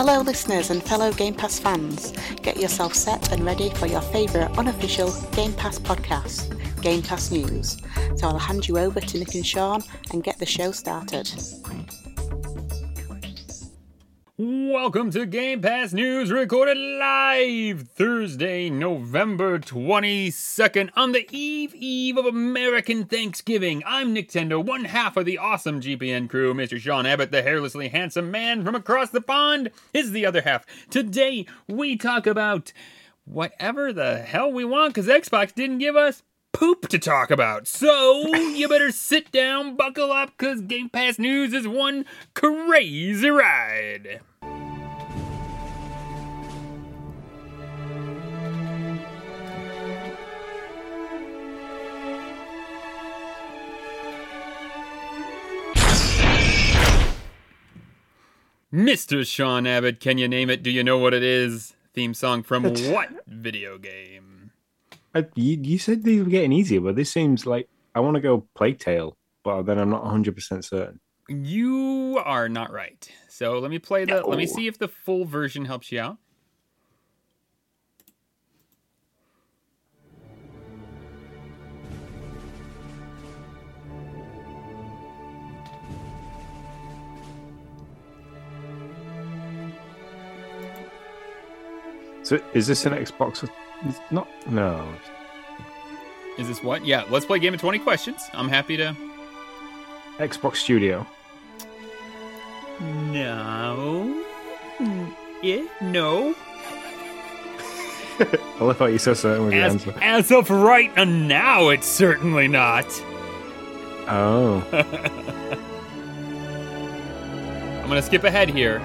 Hello, listeners and fellow Game Pass fans. Get yourself set and ready for your favourite unofficial Game Pass podcast, Game Pass News. So I'll hand you over to Nick and Sean and get the show started. Welcome to Game Pass News, recorded live Thursday, November 22nd, on the eve eve of American Thanksgiving. I'm Nick Nintendo, one half of the awesome GPN crew. Mr. Sean Abbott, the hairlessly handsome man from across the pond, is the other half. Today, we talk about whatever the hell we want, because Xbox didn't give us poop to talk about. So you better sit down, buckle up, because Game Pass News is one crazy ride. Mr. Sean Abbott, can you name it? Do you know what it is? Theme song from what video game? I, you, you said these were getting easier, but this seems like I want to go Plague Tale, but then I'm not 100% certain. You are not right. So let me play the. Let me see if the full version helps you out. So is this an Xbox? It's not. No. Is this what? Yeah, let's play a game of 20 questions. I'm happy to. Xbox Studio. No. Yeah, no. I love how you're so certain with your As, answer. as of right now, it's certainly not. Oh. I'm gonna skip ahead here.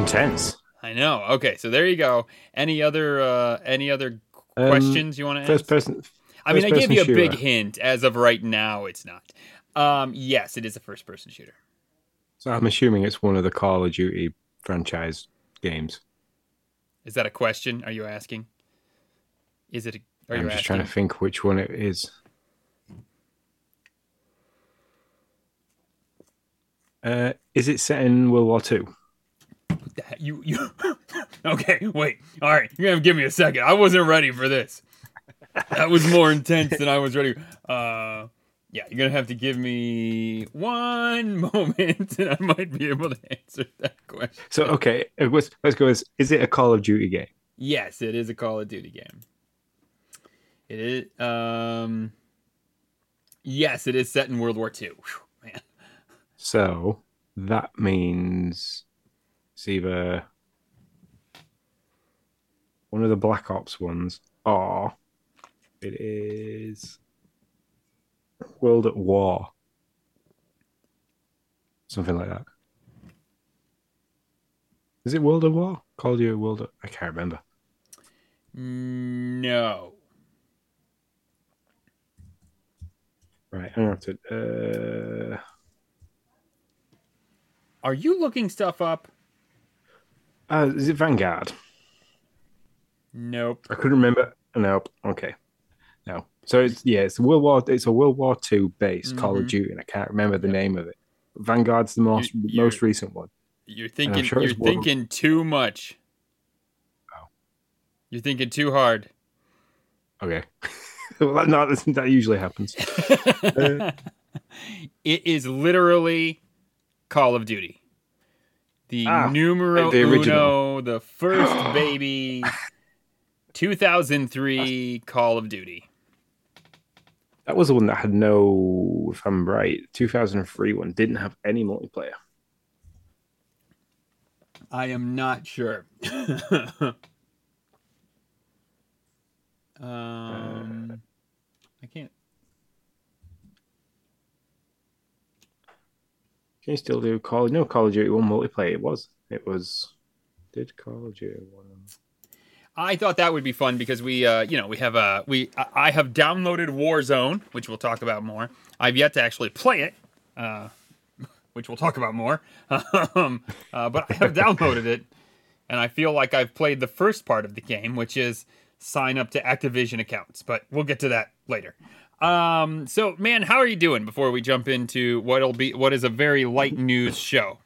Intense. I know. Okay, so there you go. Any other uh any other Um, questions you want to ask? First person. I mean, I gave you a person big hint. As of right now, it's not. Um, yes, it is a first-person shooter. So I'm assuming it's one of the Call of Duty franchise games. Is that a question? Are you asking? Is it? A, are you I'm just asking? trying to think which one it is. Uh, is it set in World War Two? You you. okay, wait. All right, you're gonna give me a second. I wasn't ready for this. That was more intense than I was ready. Uh, yeah, you're gonna have to give me one moment, and I might be able to answer that question. So okay, uh, let's, let's go. Is, is it a Call of Duty game? Yes, it is a Call of Duty game. It is. Um. Yes, it is set in World War II. Whew, man. So that means it's either one of the Black Ops ones, or it is World at War, something like that. Is it World at War? Called you World? At... I can't remember. No. Right, I'm to. Uh... Are you looking stuff up? Uh, is it Vanguard? Nope. I couldn't remember. Nope. Okay. No. So it's yeah, it's a World War. It's a World War Two based Call of Mhm. Duty, and I can't remember the name of it. Vanguard's the most You- you're- most recent one. You're thinking. sure you're thinking too much. Oh. You're thinking too hard. Okay. well, that, no, that, that usually happens. Uh, it is literally Call of Duty. The Ah, numero the original. uno, the first baby, 2003 Call of Duty. That was the one that had no, if I'm right, 2003 one didn't have any multiplayer. I am not sure. um, I can't. Can you still do Call? No, Call of Duty one multiplayer. It was. It was. Did Call of Duty one? I thought that would be fun because we, uh, you know, we have a we. I have downloaded Warzone, which we'll talk about more. I've yet to actually play it, uh, which we'll talk about more. um, uh, but I have downloaded it, and I feel like I've played the first part of the game, which is sign up to Activision accounts. But we'll get to that later. Um, so man, how are you doing? Before we jump into what'll be what is a very light news show.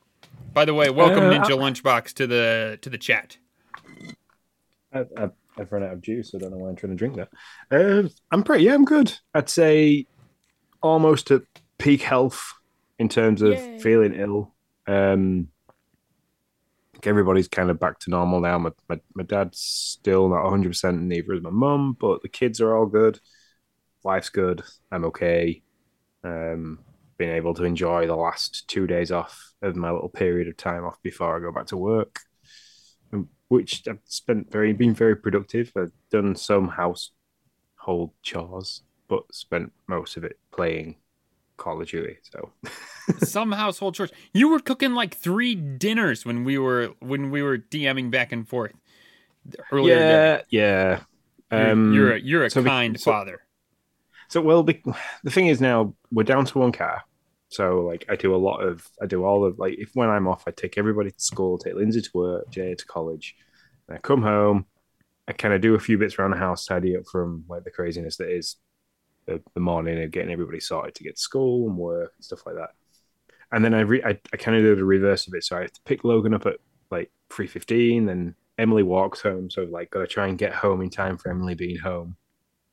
By the way, welcome Uh, Ninja Lunchbox to the to the chat. I've, I've, I've run out of juice. I don't know why I'm trying to drink that. Uh, I'm pretty. Yeah, I'm good. I'd say almost at peak health in terms of Yay. feeling ill. Um, I think everybody's kind of back to normal now. My, my, my dad's still not 100, percent neither is my mum, but the kids are all good. Life's good. I'm okay. Um, being able to enjoy the last two days off of my little period of time off before I go back to work um, which I've spent very been very productive. I've done some household chores, but spent most of it playing Call of Duty. So Some household chores. You were cooking like three dinners when we were when we were DMing back and forth earlier. yeah, yeah. You're, Um, you're a you're a so we- kind so- father. So well, the, the thing is now we're down to one car. So like I do a lot of I do all of like if when I'm off I take everybody to school, take Lindsay to work, Jay to college. And I come home, I kind of do a few bits around the house, tidy up from like the craziness that is the, the morning of getting everybody sorted to get to school and work and stuff like that. And then I re- I, I kind of do the reverse of it. So I have to pick Logan up at like three fifteen, then Emily walks home. So like got to try and get home in time for Emily being home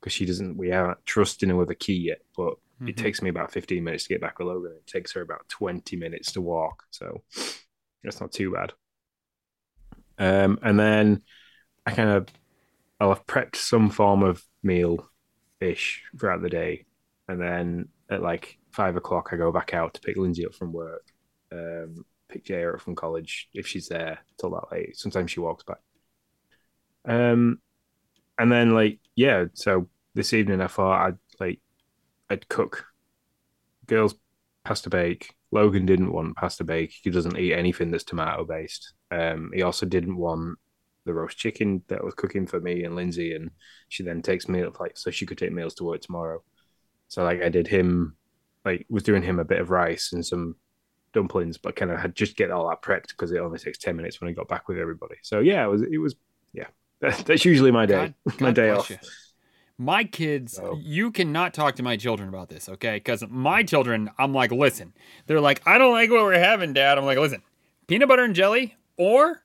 because she doesn't. We aren't trusting her with a key yet, but it Mhm. takes me about 15 minutes to get back with Logan. It takes her about 20 minutes to walk. So that's not too bad. Um, and then I kind of, I'll have prepped some form of meal ish throughout the day. And then at like five o'clock, I go back out to pick Lindsay up from work, um, pick Jay up from college if she's there till that late. Sometimes she walks back. Um, and then like, yeah, so this evening I thought I'd like, I'd cook. Girls pasta bake. Logan didn't want pasta bake. He doesn't eat anything that's tomato based. Um, he also didn't want the roast chicken that was cooking for me and Lindsay, and she then takes meal like so she could take meals to work tomorrow. So like I did him, like was doing him a bit of rice and some dumplings, but kind of had just get all that prepped because it only takes ten minutes when I got back with everybody. So yeah, it was it was yeah. That's usually my day, God- my God day off. you. My kids, So- you cannot talk to my children about this, okay? Because my children, I'm like, listen, they're like, I don't like what we're having, Dad. I'm like, listen, peanut butter and jelly, or,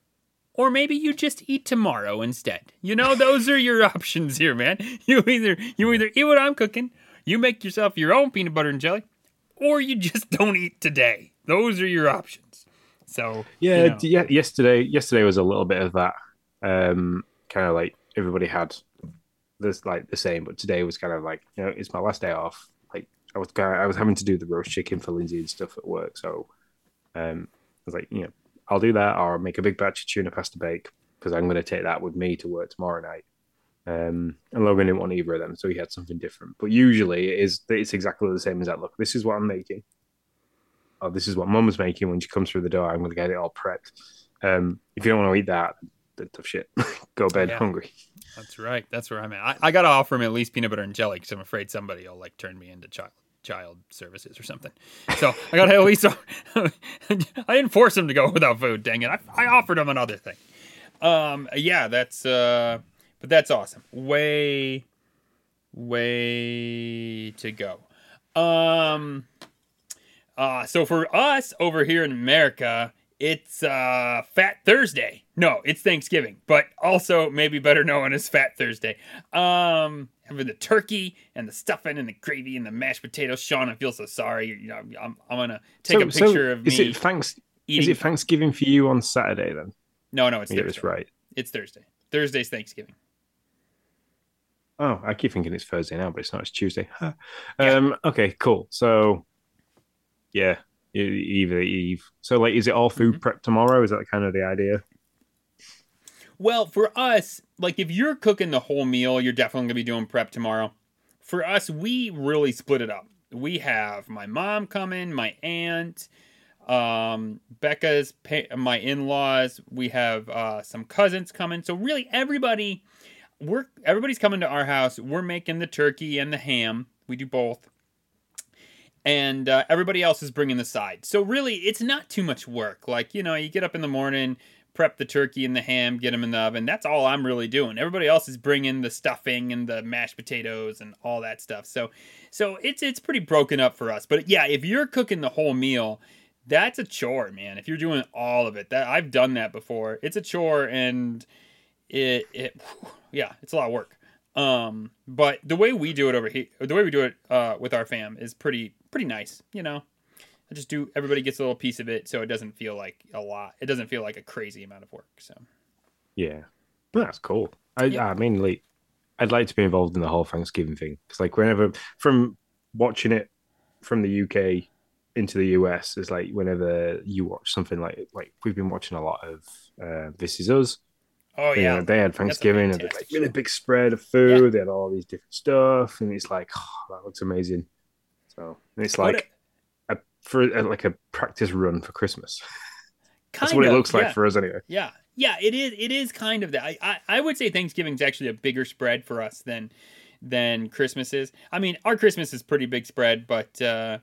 or maybe you just eat tomorrow instead. You know, those are your options here, man. You either you either eat what I'm cooking, you make yourself your own peanut butter and jelly, or you just don't eat today. Those are your options. So Yeah, you know. yeah. Yesterday, yesterday was a little bit of that. Um, kind of like everybody had this like the same, but today was kind of like you know it's my last day off. Like I was kind I was having to do the roast chicken for Lindsay and stuff at work, so um, I was like, you know, I'll do that or make a big batch of tuna pasta bake because I'm going to take that with me to work tomorrow night. Um, and Logan didn't want either of them, so he had something different. But usually, it is it's exactly the same as that. Look, this is what I'm making. Oh, this is what Mum's making when she comes through the door. I'm going to get it all prepped. Um, if you don't want to eat that, tough shit. Go to bed Yeah. hungry. That's right. That's where I'm at. I, I gotta offer him at least peanut butter and jelly because I'm afraid somebody will like turn me into child child services or something. So I gotta at least. I didn't force him to go without food. Dang it! I, I offered him another thing. Um. Yeah. That's. Uh. But that's awesome. Way. Way to go. Um. Uh. So for us over here in America, it's uh Fat Thursday. No, it's Thanksgiving, but also maybe better known as Fat Thursday. Um, having the turkey and the stuffing and the gravy and the mashed potatoes. Sean, I feel so sorry. You know, I'm, I'm gonna take a So- so picture of is it thanks? eating. Is it Thanksgiving for you on Saturday then? no, no, it's Thursday. this right. It's Thursday. Thursday's Thanksgiving. Oh, I keep thinking it's Thursday now, but it's not. It's Tuesday. um. Okay. Cool. So, yeah, either Eve. So, like, is it all food Mm-hmm. prep tomorrow? Is that kind of the idea? Well, for us, like if you're cooking the whole meal, you're definitely gonna be doing prep tomorrow. For us, we really split it up. We have my mom coming, my aunt, um, Becca's, pa- my in-laws. We have uh, some cousins coming. So really, everybody, we're everybody's coming to our house. We're making the turkey and the ham. We do both. And uh, everybody else is bringing the side. So really, it's not too much work. Like you know, you get up in the morning, prep the turkey and the ham, get them in the oven. That's all I'm really doing. Everybody else is bringing the stuffing and the mashed potatoes and all that stuff. So, so it's it's pretty broken up for us. But yeah, if you're cooking the whole meal, that's a chore, man. If you're doing all of it, that I've done that before. It's a chore and it it yeah, it's a lot of work. Um, but the way we do it over here, the way we do it uh, with our fam is pretty pretty nice. You know, I just do everybody gets a little piece of it, so it doesn't feel like a lot. It doesn't feel like a crazy amount of work. So Yeah, that's cool. I, Yeah. I mean, like, I'd like to be involved in the whole Thanksgiving thing because, like, whenever from watching it from the UK into the US, is like whenever you watch something like like we've been watching a lot of uh, This Is Us. oh You yeah, know, they had Thanksgiving and like really big spread of food. They had all these different stuff, and it's like oh, that looks amazing. So and it's like a, for a, like a practice run for Christmas. That's what it looks like yeah. for us anyway. Yeah, yeah, it is. It is kind of that. I, I, I would say Thanksgiving's actually a bigger spread for us than than Christmas is. I mean, our Christmas is pretty big spread, but uh,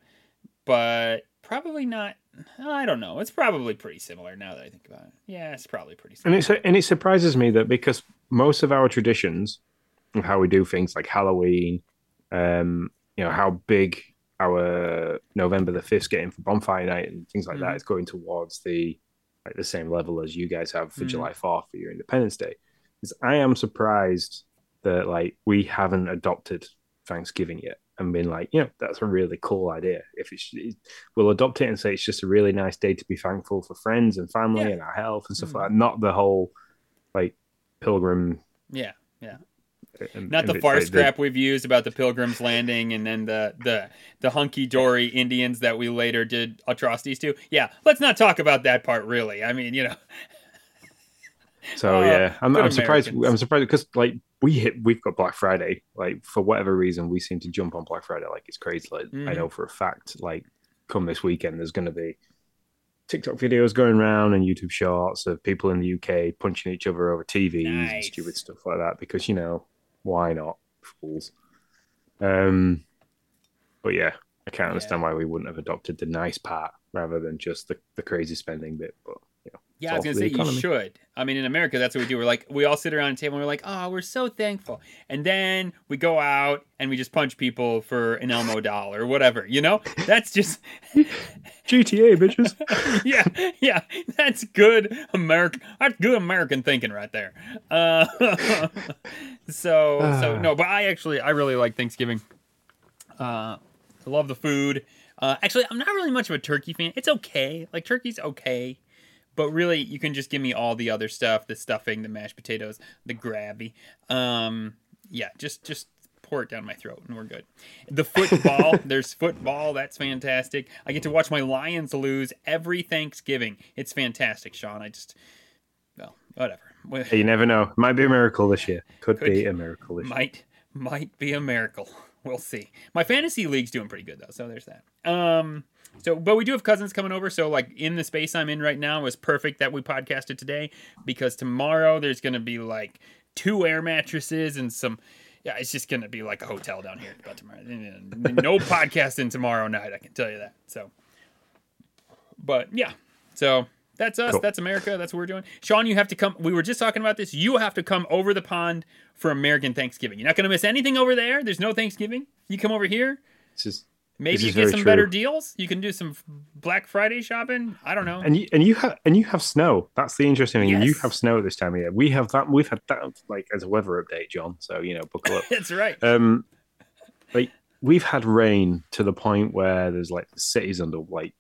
but probably not. I don't know. It's probably pretty similar now that I think about it. Yeah, it's probably pretty And similar. it's and it surprises me that because most of our traditions of how we do things like Halloween, um, you know, how big our November the fifth game for bonfire night and things like Mhm. that is going towards the like the same level as you guys have for Mhm. July fourth for your Independence Day. Is I am surprised that like we haven't adopted Thanksgiving yet and been like, you know, that's a really cool idea. If it's, it, we'll adopt it and say it's just a really nice day to be thankful for friends and family Yeah. and our health and stuff Mhm. like that. Not the whole like pilgrim. Yeah, yeah. And- Not and the farce crap we've used about the Pilgrims Landing and then the the the hunky dory Indians that we later did atrocities to. Yeah, let's not talk about that part. Really, I mean, you know. So Uh, yeah, I'm, I'm surprised. I'm surprised because like we hit, we've got Black Friday. Like for whatever reason, we seem to jump on Black Friday like it's crazy. Like I Mhm. know for a fact, like come this weekend, there's going to be TikTok videos going around and YouTube shorts of people in the UK punching each other over TVs and stupid stuff like that. Because you know why not, fools. Um, but yeah, I can't understand why we wouldn't have adopted the nice part rather than just the, the crazy spending bit. But Yeah, I was gonna say the you should. I mean, in America, that's what we do. We're like, we all sit around a table and we're like, oh, we're so thankful, and then we go out and we just punch people for an Elmo doll or whatever. You know, that's just GTA bitches. yeah, yeah, that's good American. That's good American thinking right there. Uh, so, so no, but I actually, I really like Thanksgiving. Uh, I love the food. Uh, actually, I'm not really much of a turkey fan. It's okay, like turkey's okay, but really, you can just give me all the other stuff: the stuffing, the mashed potatoes, the gravy. Um, yeah, just just pour it down my throat and we're good. The football, there's football, that's fantastic. I get to watch my Lions lose every Thanksgiving. It's fantastic, Sean. I just well, whatever. You never know. Might be a miracle this year. Could, Could. be a miracle this year. might might be a miracle. We'll see. My fantasy league's doing pretty good though, so there's that. Um so but we do have cousins coming over, so like in the space I'm in right now it was perfect that we podcasted today because tomorrow there's gonna be like two air mattresses and some yeah, it's just gonna be like a hotel down here about tomorrow. No podcasting tomorrow night, I can tell you that. So but yeah. So that's us. Cool. That's America. That's what we're doing. Sean, you have to come. We were just talking about this. You have to come over the pond for American Thanksgiving. You're not going to miss anything over there. There's no Thanksgiving. You come over here. This is, Maybe you get some true. better deals. You can do some Black Friday shopping. I don't know. and you and you have and you have snow. That's the interesting thing. You have snow at this time of year. We have that. We've had that like as a weather update, John. So you know, buckle up. That's right. um, like we've had rain to the point where there's like the cities under like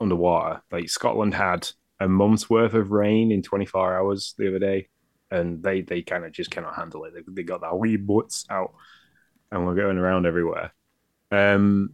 underwater. Like Scotland had a month's worth of rain in 24 hours the other day, and they they kind of just cannot handle it. They, they got their wee butts out, and we're going around everywhere. Um,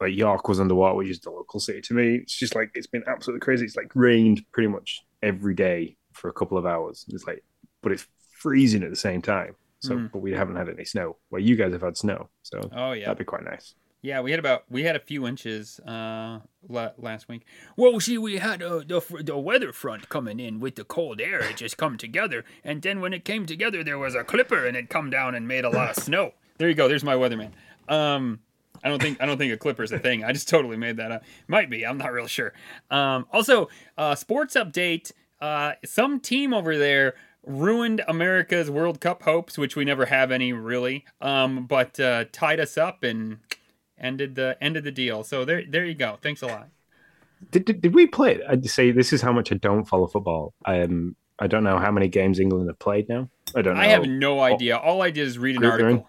like York was underwater, which is the local city to me. It's just like it's been absolutely crazy. It's like rained pretty much every day for a couple of hours. It's like, but it's freezing at the same time. So, Mm. but we haven't had any snow. Well, you guys have had snow, so Oh yeah. that'd be quite nice. Yeah, we had about we had a few inches uh last week. Well, see, we had uh, the the weather front coming in with the cold air. It just come together, and then when it came together, there was a clipper, and it come down and made a lot of snow. There you go. There's my weatherman. Um, I don't think I don't think a clipper's a thing. I just totally made that up. Might be. I'm not real sure. Um, also, uh, sports update. uh, some team over there ruined America's World Cup hopes, which we never have any really. Um, but uh, tied us up and ended the ended the deal. So there there you go. Thanks a lot. Did, did, did we play it? I'd say this is how much I don't follow football. Um, I don't know how many games England have played now. I don't know. I have no idea. All I did is read an Group article.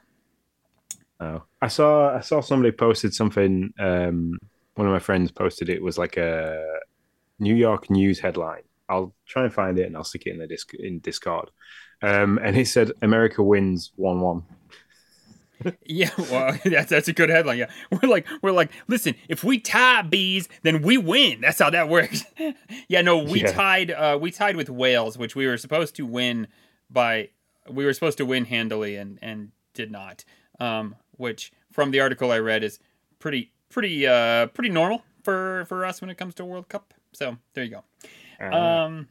Oh, I saw I saw somebody posted something. Um, one of my friends posted it was like a New York news headline. I'll try and find it and I'll stick it in the disc in Discord. Um, and it said America wins one one. Yeah, well, that's that's a good headline. Yeah, we're like we're like, listen, if we tie bees, then we win. That's how that works. yeah, no, we Yeah. tied. Uh, we tied with Wales, which we were supposed to win by. We were supposed to win handily and and did not. Um, which from the article I read is pretty pretty uh pretty normal for for us when it comes to World Cup. So there you go. Uh, Um,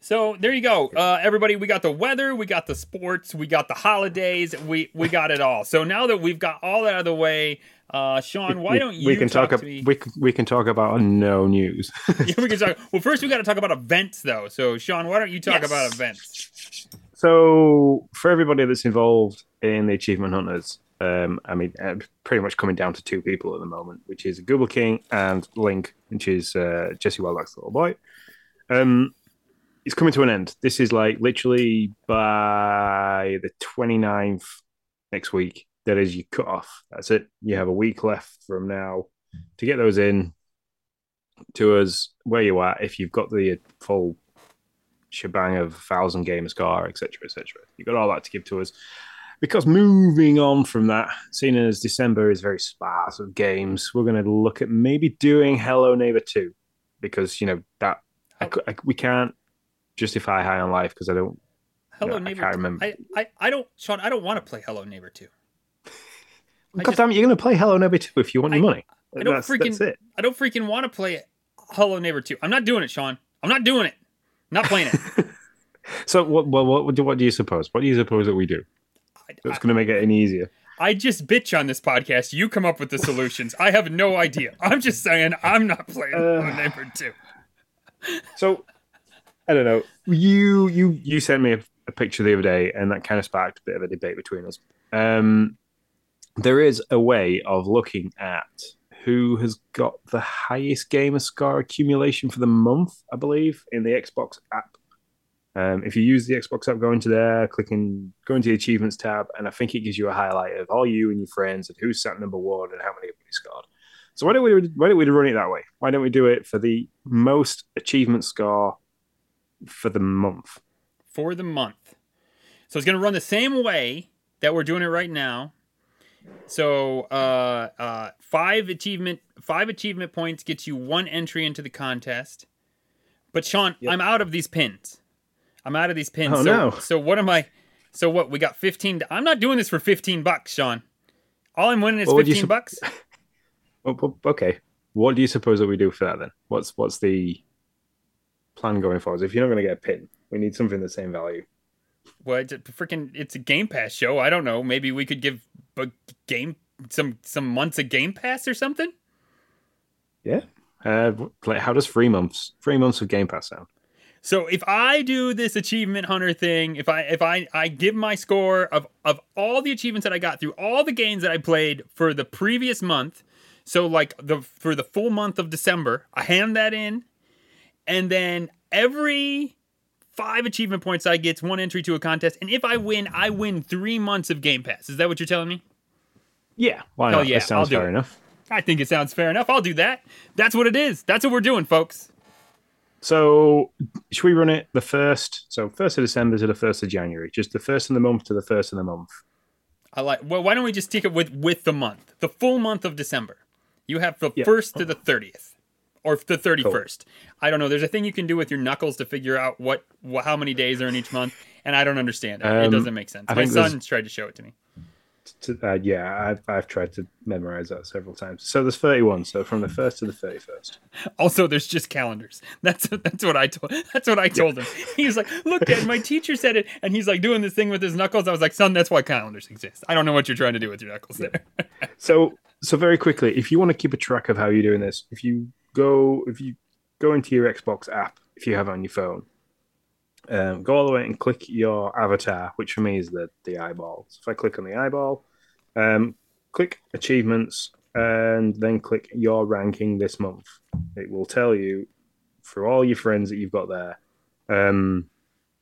so there you go, uh, everybody. We got the weather, we got the sports, we got the holidays, we we got it all. So now that we've got all that out of the way, uh, Sean, why don't you we can talk, talk, to ab- me? we can- we can talk about no news. yeah, we can talk. Well, first we got to talk about events, though. So Sean, why don't you talk Yes. about events? So, for everybody that's involved in the Achievement Hunters, um, I mean, uh, pretty much coming down to two people at the moment, which is Google King and Link, which is uh, Jesse Wildlock's little boy. Um, it's coming to an end. This is like literally by the 29th next week. That is your cut off. That's it. You have a week left from now to get those in to us where you are. If you've got the full shebang of thousand game score, etc., etc. You've got all that to give to us. Because moving on from that, seeing as December is very sparse of games, we're going to look at maybe doing Hello Neighbor 2. Because, you know, that I, I- we can't justify High on Life because I don't. Hello No, I neighbor. can't remember. I, I I don't, Sean. I don't want to play Hello Neighbor two. I God just- damn it, you're going to play Hello Neighbor 2 if you want your I- money. I don't that's, freaking- that's it. I don't freaking want to play Hello Neighbor two. I'm not doing it, Sean. I'm not doing it. Not playing it. So, what, what, what, do- what do you suppose? What do you suppose that we do I, that's going to make it any easier? I just bitch on this podcast. You come up with the solutions. I have no idea. I'm just saying I'm not playing Uh, Neighbor 2. So I don't know. You you you sent me a, a picture the other day, and that kind of sparked a bit of a debate between us. Um, there is a way of looking at who has got the highest gamer score accumulation for the month, I believe, in the Xbox app. Um, if you use the Xbox app, go into there, click in, go into the achievements tab, and I think it gives you a highlight of all you and your friends and who's sat number one and how many have you scored. So why don't we why don't we run it that way? Why don't we do it for the most achievement score for the month? for the month. So it's going to run the same way that we're doing it right now. So uh, uh, five achievement five achievement points gets you one entry into the contest. But Sean, Yep. I'm out of these pins. I'm out of these pins. Oh, so, no. so what am I? So what? We got 15. I'm not doing this for 15 bucks, Sean. All I'm winning is What 15 sup- bucks. Okay, what do you suppose that we do for that then? What's what's the plan going forward? If you're not going to get a pin, we need something the same value. Well, it's a freaking it's a Game Pass show. I don't know. Maybe we could give a game some some months of Game Pass or something. Yeah. Uh, how does three months three months of Game Pass sound? So if I do this achievement hunter thing, if I if I I give my score of of all the achievements that I got through all the games that I played for the previous month, so like the for the full month of December, I hand that in, and then every five achievement points I get one entry to a contest, and if I win, I win three months of Game Pass. Is that what you're telling me? Yeah. Why Hell not? yeah, That sounds I'll do fair it. enough. I think it sounds fair enough. I'll do that. That's what it is. That's what we're doing, folks. So should we run it the first? So first of December to the first of January, just the first of the month to the first of the month. I like. Well, why don't we just take it with with the month, the full month of December? You have the Yeah. first to the thirtieth, or the thirty first. I don't know. There's a thing you can do with your knuckles to figure out what, how many days are in each month, and I don't understand it. it Um, doesn't make sense. I My son tried to show it to me. To, uh, yeah, I've, I've tried to memorize that several times. So there's 31. So from the first to the 31st. Also, there's just calendars. That's that's what I told. That's what I told him. He was like, "Look, Dad, my teacher said it," and he's like doing this thing with his knuckles. I was like, "Son, that's why calendars exist. I don't know what you're trying to do with your knuckles there." So so very quickly, if you want to keep a track of how you're doing this, if you go if you go into your Xbox app, if if you have it on your phone. Um, go all the way and click your avatar, which for me is the the eyeball. So if I click on the eyeball, um, click achievements, and then click your ranking this month. It will tell you for all your friends that you've got there, um,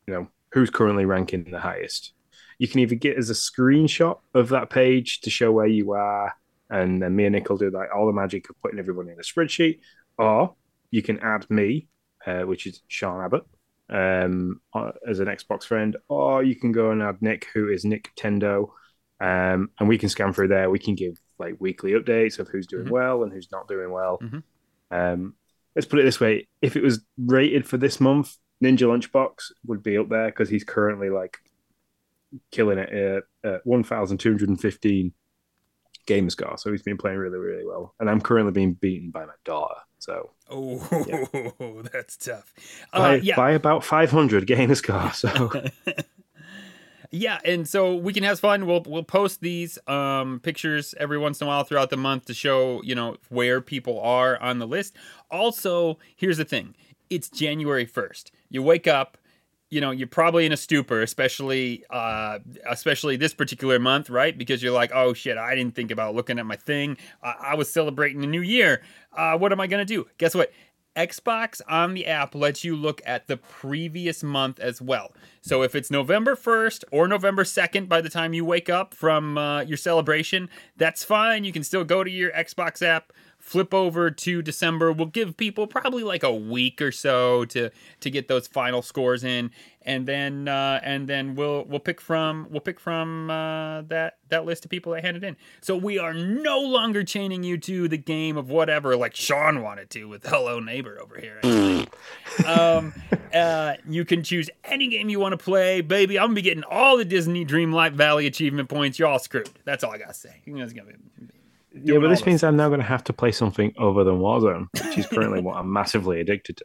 you know who's currently ranking the highest. You can either get as a screenshot of that page to show where you are, and then me and Nick will do like all the magic of putting everybody in a spreadsheet, or you can add me, uh, which is Sean Abbott, um, uh, as an Xbox friend, or you can go and add Nick, who is Nick Tendo, um, and we can scan through there. We can give like weekly updates of who's doing Mhm. well and who's not doing well. Mhm. Um, let's put it this way: if it was rated for this month, Ninja Lunchbox would be up there because he's currently like killing it at, at 1,215 game score. So he's been playing really, really well, and I'm currently being beaten by my daughter. So Oh, that's tough. by, Uh, yeah. by about 500 game score. So yeah, and so we can have fun. We'll we'll post these um, pictures every once in a while throughout the month to show you know where people are on the list. Also, here's the thing: it's January first. You wake up, you know, you're probably in a stupor, especially uh, especially this particular month, right? Because you're like, oh shit, I didn't think about looking at my thing. I, I was celebrating the new year. Uh, what am I gonna do? Guess what? Xbox on the app lets you look at the previous month as well. So if it's November 1st or November 2nd by the time you wake up from uh, your celebration, that's fine. You can still go to your Xbox app, flip over to December. We'll give people probably like a week or so to to get those final scores in, and then uh, and then we'll we'll pick from we'll pick from uh, that that list of people that handed in. So we are no longer chaining you to the game of whatever like Sean wanted to with Hello Neighbor over here. um, uh, you can choose any game you want to play, baby. I'm gonna be getting all the Disney Dreamlight Valley achievement points. You're all screwed. That's all I gotta say. You guys gonna be yeah, but this means I'm now going to have to play something other than Warzone, which is currently what I'm massively addicted to.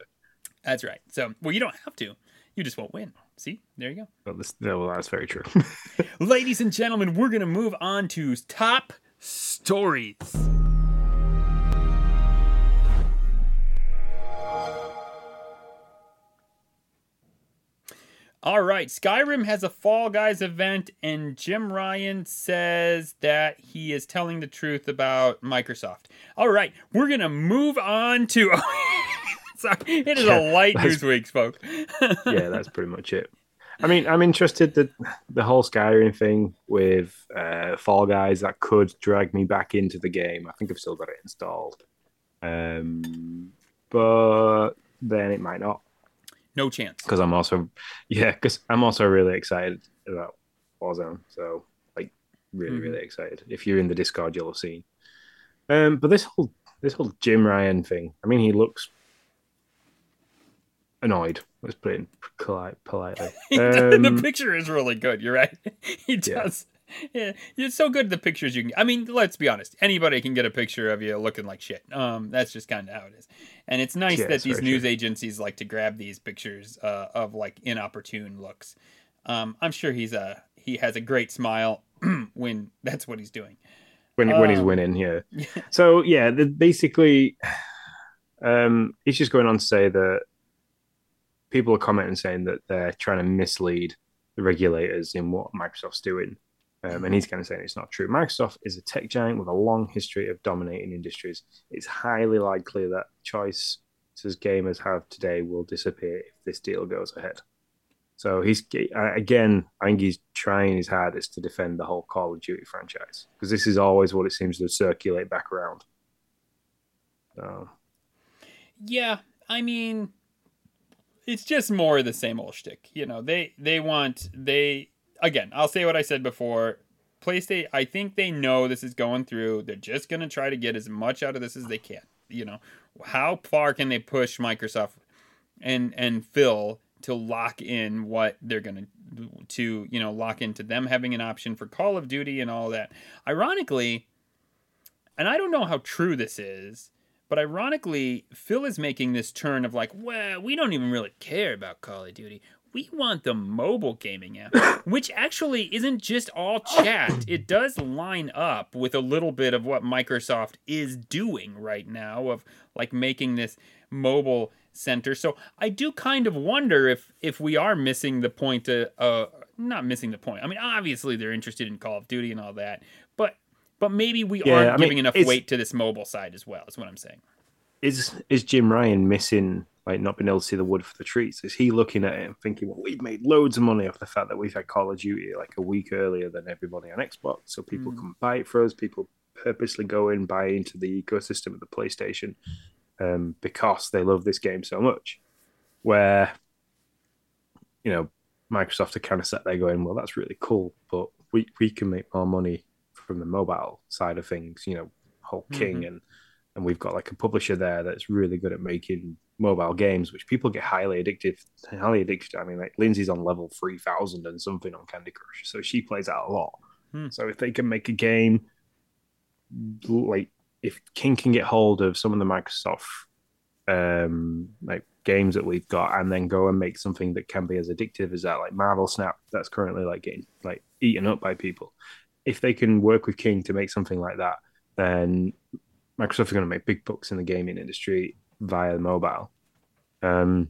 That's right. So, well, you don't have to. You just won't win. See, there you go. But this, well, that's very true. Ladies and gentlemen, we're going to move on to top stories. All right, Skyrim has a Fall Guys event, and Jim Ryan says that he is telling the truth about Microsoft. All right, we're going to move on to. Sorry, it is a light news week, folks. yeah, that's pretty much it. I mean, I'm interested that the whole Skyrim thing with uh, Fall Guys that could drag me back into the game. I think I've still got it installed, um, but then it might not no chance. because I'm also yeah, because I'm also really excited about Warzone. So like, really, Mhm. really excited. If you're in the Discord, you'll have seen. Um, but this whole this whole Jim Ryan thing. I mean, he looks annoyed. Let's put it in polite, politely. the Um, picture is really good. You're right. He does. Yeah, it's so good. The pictures you can. I mean, let's be honest. Anybody can get a picture of you looking like shit. Um, that's just kind of how it is. And it's nice Yeah, that these news true. agencies like to grab these pictures uh, of like inopportune looks. Um, I'm sure he's a he has a great smile when that's what he's doing. when when he's Um, winning, yeah. So yeah, the, basically, um, he's just going on to say that people are commenting saying that they're trying to mislead the regulators in what Microsoft's doing, um, and he's kind of saying it's not true. Microsoft is a tech giant with a long history of dominating industries. It's highly likely that choices gamers have today will disappear if this deal goes ahead. So he's again, I think he's trying his hardest to defend the whole Call of Duty franchise because this is always what it seems to circulate back around. So Yeah, I mean, it's just more of the same old shtick. You know, they they want they again. I'll say what I said before. PlayStation. I think they know this is going through. They're just gonna try to get as much out of this as they can. You know, how far can they push Microsoft and and Phil to lock in what they're gonna to you know lock into them having an option for Call of Duty and all that. Ironically, and I don't know how true this is. But ironically, Phil is making this turn of like, well, we don't even really care about Call of Duty. We want the mobile gaming app, which actually isn't just all chat. It does line up with a little bit of what Microsoft is doing right now of like making this mobile center. So I do kind of wonder if if we are missing the point. To, uh, not missing the point. I mean, obviously they're interested in Call of Duty and all that, but but maybe we Yeah, aren't I mean, giving enough weight to this mobile side as well. Is what I'm saying. Is is Jim Ryan missing like not being able to see the wood for the trees? Is he looking at it and thinking, well, we've made loads of money off the fact that we've had Call of Duty like a week earlier than everybody on Xbox, so people Mm. can buy it for us. People purposely go in buy into the ecosystem of the PlayStation um, because they love this game so much. Where you know Microsoft are kind of sat there going, well, that's really cool, but we we can make more money from the mobile side of things. You know, whole King and and we've got like a publisher there that's really good at making mobile games, which people get highly addicted, highly addicted. I mean, like Lindsay's on level three thousand and something on Candy Crush, so she plays that a lot. Hmm. So if they can make a game, like if King can get hold of some of the Microsoft um like games that we've got and then go and make something that can be as addictive as that like marvel snap that's currently like getting like eaten up by people if they can work with king to make something like that then microsoft are going to make big bucks in the gaming industry via mobile um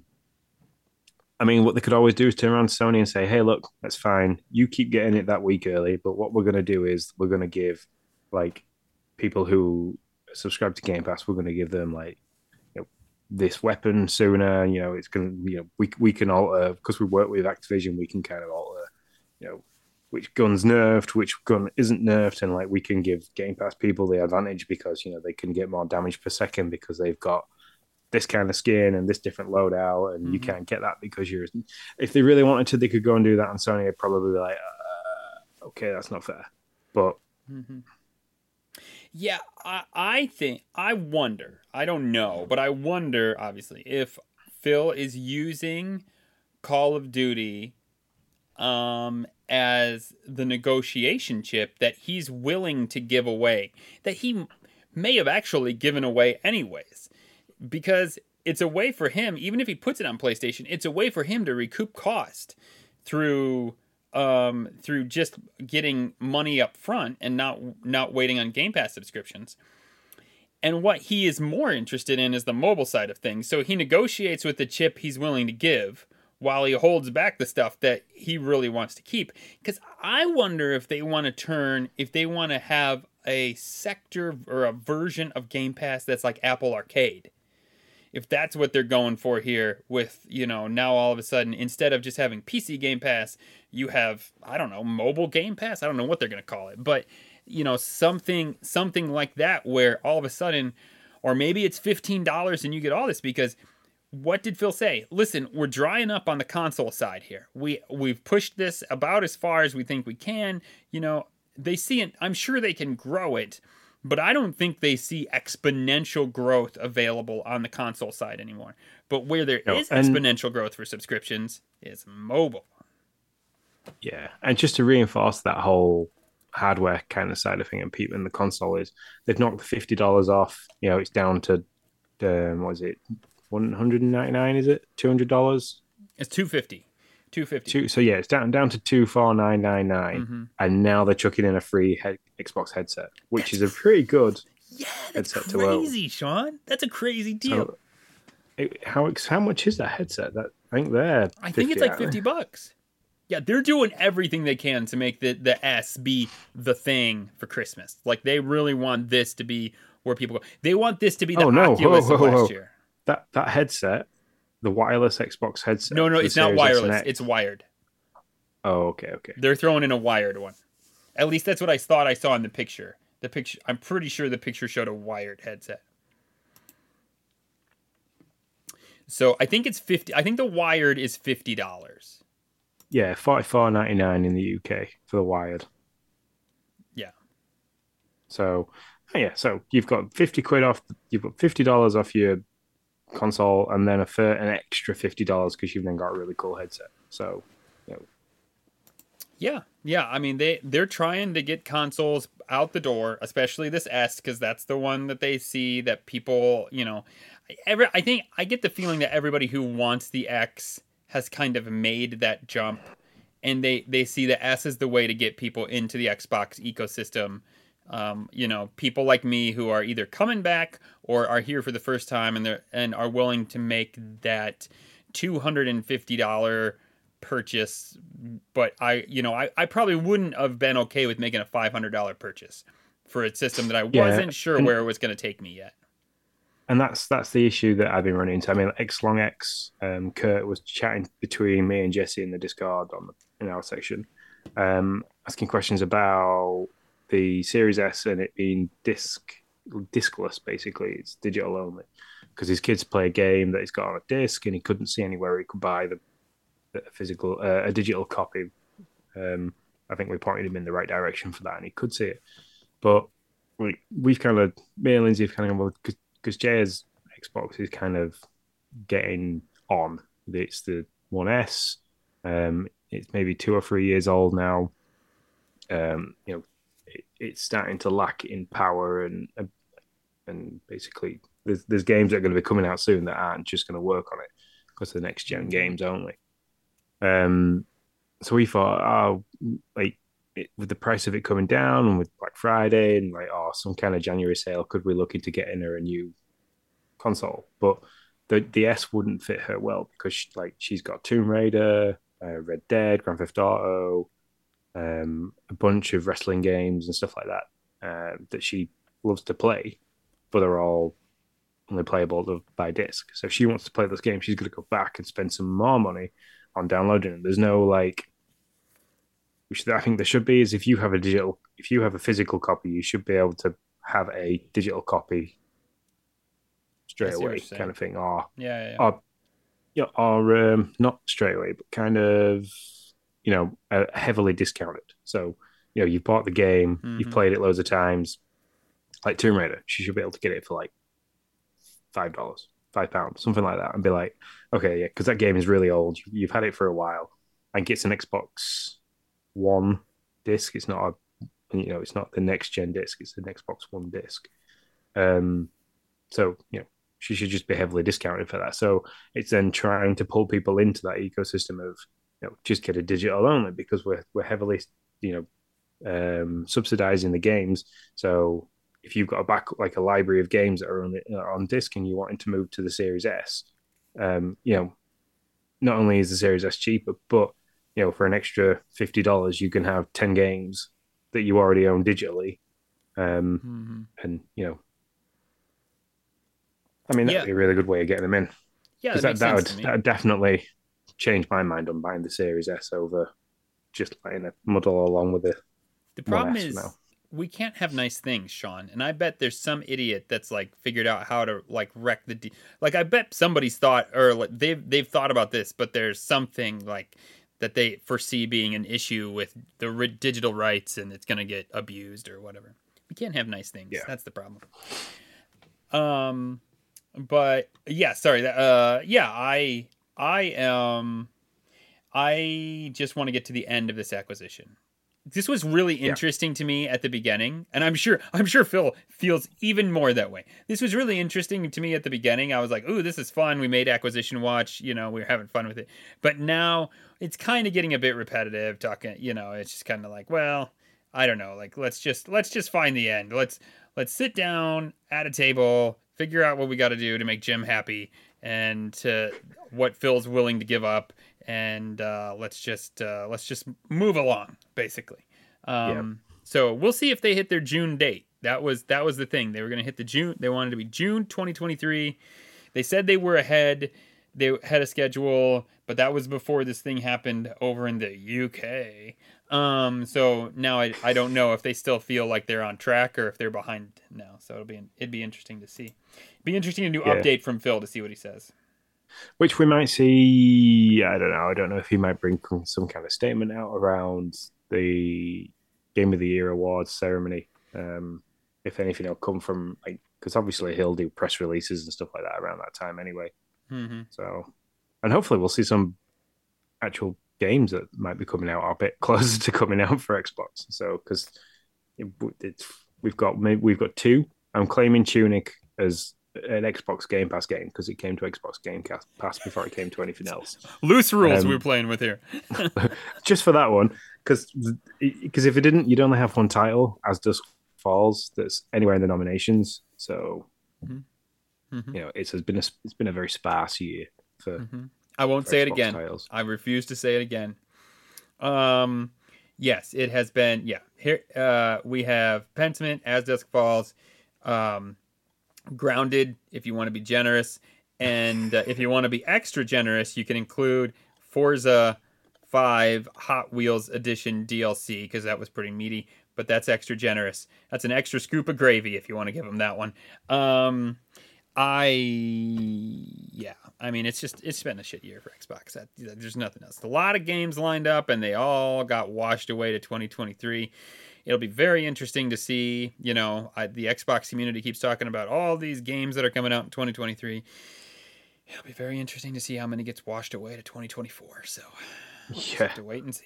I mean, what they could always do is turn around Sony and say, "Hey, look, that's fine. You keep getting it that week early, but what we're going to do is we're going to give like people who subscribe to Game Pass, we're going to give them like you know, this weapon sooner. You know, it's going to you know we we can alter because we work with Activision, we can kind of alter you know which gun's nerfed, which gun isn't nerfed, and like we can give Game Pass people the advantage because you know they can get more damage per second because they've got this kind of skin and this different loadout, and you Mhm. can't get that because you're. If they really wanted to, they could go and do that on Sony. I'd probably be like, uh, okay, that's not fair. But hmm Yeah, I, I think I wonder. I don't know, but I wonder. Obviously, if Phil is using Call of Duty um, as the negotiation chip that he's willing to give away, that he may have actually given away anyways, because it's a way for him. Even if he puts it on PlayStation, it's a way for him to recoup cost through um, through just getting money up front and not not waiting on Game Pass subscriptions. And what he is more interested in is the mobile side of things. So he negotiates with the chip he's willing to give while he holds back the stuff that he really wants to keep. Because I wonder if they want to turn, if they want to have a sector or a version of Game Pass that's like Apple Arcade. If that's what they're going for here with you know now all of a sudden instead of just having pc game pass you have i don't know mobile game pass? I don't know what they're going to call it. But you know something something like that where all of a sudden or maybe it's $15 and you get all this because what did Phil say? Listen, we're drying up on the console side here. We we've pushed this about as far as we think we can. You know, they see it. I'm sure they can grow it, but I don't think they see exponential growth available on the console side anymore. But where there is No, and- exponential growth for subscriptions is mobile. Yeah, and just to reinforce that whole hardware kind of side of thing and people in the console is they've knocked the fifty dollars off. You know, it's down to um, what is it, one hundred and ninety nine? Is it two hundred dollars? It's 250. 250. Two. So yeah, it's down down to two four nine nine nine, Mhm. and now they're chucking in a free head, Xbox headset, which is a pretty good. Yeah, that's Headset crazy, Sean. That's a crazy deal. So, it, how how much is that headset? That I think they're. I think it's like 50 bucks. Yeah, they're doing everything they can to make the, the S be the thing for Christmas. Like, they really want this to be where people go. They want this to be the Oh, no. Oculus Whoa, of whoa, last whoa. year. That that headset, the wireless Xbox headset. No, no, it's not Series S and wireless. It's wired. Oh, okay, okay. They're throwing in a wired one. At least that's what I thought I saw in the picture. The picture, I'm pretty sure the picture showed a wired headset. So I think it's 50. I think the wired is $50. Yeah, forty four ninety nine in the UK for the wired. Yeah. So, oh yeah, so you've got fifty quid off. You've got fifty dollars off your console, and then a fur, an extra fifty dollars because you've then got a really cool headset. So, Yeah, yeah. I mean, they they're trying to get consoles out the door, especially this S, because that's the one that they see that people, you know, every. I think I get the feeling that everybody who wants the X has kind of made that jump, and they they see the S as the way to get people into the Xbox ecosystem. Um, you know, people like me who are either coming back or are here for the first time and they're and are willing to make that two hundred and fifty dollar purchase. But I, you know, I, I probably wouldn't have been okay with making a five hundred dollar purchase for a system that I Yeah, wasn't sure and- where it was going to take me yet. and that's that's the issue that I've been running into. I mean, X Long X, um, Kurt was chatting between me and Jesse in the Discord on the in our section, um, asking questions about the Series S and it being disc discless. Basically, it's digital only because his kids play a game that he's got on a disc and he couldn't see anywhere he could buy the, the physical uh, a digital copy. Um, I think we pointed him in the right direction for that, and he could see it, but we we've kind of me and Lindsay have kind of because Jay's Xbox is kind of getting on. It's the One S. Um, it's maybe two or three years old now. Um, you know, it, it's starting to lack in power and and basically there's there's games that are going to be coming out soon that aren't just going to work on it because they're next gen games only. Um, so we thought, oh, like it, with the price of it coming down and with Black Friday and like oh some kind of January sale, could we look into getting her a new console? But the the S wouldn't fit her well because she, like she's got Tomb Raider, uh, Red Dead, Grand Theft Auto, um, a bunch of wrestling games and stuff like that uh, that she loves to play, but they're all only playable by disc. So if she wants to play those games, she's going to go back and spend some more money on downloading them. There's no like which I think there should be is if you have a digital, if you have a physical copy, you should be able to have a digital copy straight I see what away, kind of thing, or Yeah, yeah, or yeah, or um, not straight away, but kind of you know uh, heavily discounted. So you know you've bought the game, you've Mhm. played it loads of times, like Tomb Raider. She should be able to get it for like five dollars, five pounds, something like that, and be like, okay, yeah, because that game is really old. You've had it for a while. and it's an Xbox One disc. It's not a, you know, it's not the next gen disc. It's an Xbox One disc. Um, so you know, she should just be heavily discounted for that. So it's then trying to pull people into that ecosystem of, you know, just get a digital only because we're we're heavily, you know, um, subsidizing the games. So if you've got a back like a library of games that are on are on disc and you're wanting to move to the Series S, um, you know, not only is the Series S cheaper, but you know, for an extra fifty dollars, you can have ten games that you already own digitally, um, Mhm. and you know, I mean, that'd Yeah. be a really good way of getting them in. Yeah, that, that, that would that would definitely change my mind on buying the Series S over just letting it muddle along with it. The problem is now. we can't have nice things, Sean. And I bet there's some idiot that's like figured out how to like wreck the de- like. I bet somebody's thought or like, they've they've thought about this, but there's something like that they foresee being an issue with the ri- digital rights, and it's gonna get abused or whatever. We can't have nice things. Yeah. That's the problem. Um, but yeah, sorry. that- Uh, yeah, I I am. I just want to get to the end of this acquisition. This was really Yeah. interesting to me at the beginning, and I'm sure I'm sure Phil feels even more that way. This was really interesting to me at the beginning. I was like, "Ooh, this is fun. We made Acquisition Watch. You know, we are having fun with it." But now it's kind of getting a bit repetitive. Talking, you know, it's just kind of like, well, I don't know. Like, let's just let's just find the end. Let's let's sit down at a table, figure out what we got to do to make Jim happy, and to what Phil's willing to give up, and uh, let's just uh, let's just move along, basically. Um, So we'll see if they hit their June date. That was that was the thing. They were going to hit the June. They wanted to be June 2023. They said they were ahead. They had a schedule, but that was before this thing happened over in the UK. Um, so now I, I don't know if they still feel like they're on track or if they're behind now. So it'll be it'd be interesting to see. Be interesting to do Yeah. update from Phil to see what he says. Which we might see. I don't know. I don't know if he might bring some kind of statement out around the Game of the Year awards ceremony. Um, if anything, it'll come from like because obviously he'll do press releases and stuff like that around that time anyway. hmm So, and hopefully we'll see some actual games that might be coming out a bit closer to coming out for Xbox. So, because it, it's we've got we've got two. I'm claiming Tunic as an Xbox Game Pass game because it came to Xbox Game Pass before it came to anything else. Loose rules Um, we're playing with here. Just for that one, because because if it didn't, you'd only have one title, As Dusk Falls that's anywhere in the nominations. So, Mhm. you know, it's has been a it's been a very sparse year for. Mhm. I won't for say it again. Titles. I refuse to say it again. Um, yes, it has been. Yeah, here uh, we have Pentiment, As Dusk Falls, um, Grounded. If you want to be generous, and uh, if you want to be extra generous, you can include Forza Five Hot Wheels Edition DLC because that was pretty meaty. But that's extra generous. That's an extra scoop of gravy if you want to give them that one. Um, I yeah, I mean it's just it's been a shit year for Xbox. That, there's nothing else. A lot of games lined up and they all got washed away to 2023. It'll be very interesting to see. You know, I, the Xbox community keeps talking about all these games that are coming out in 2023. It'll be very interesting to see how many gets washed away to 2024. So just Yeah, have to wait and see.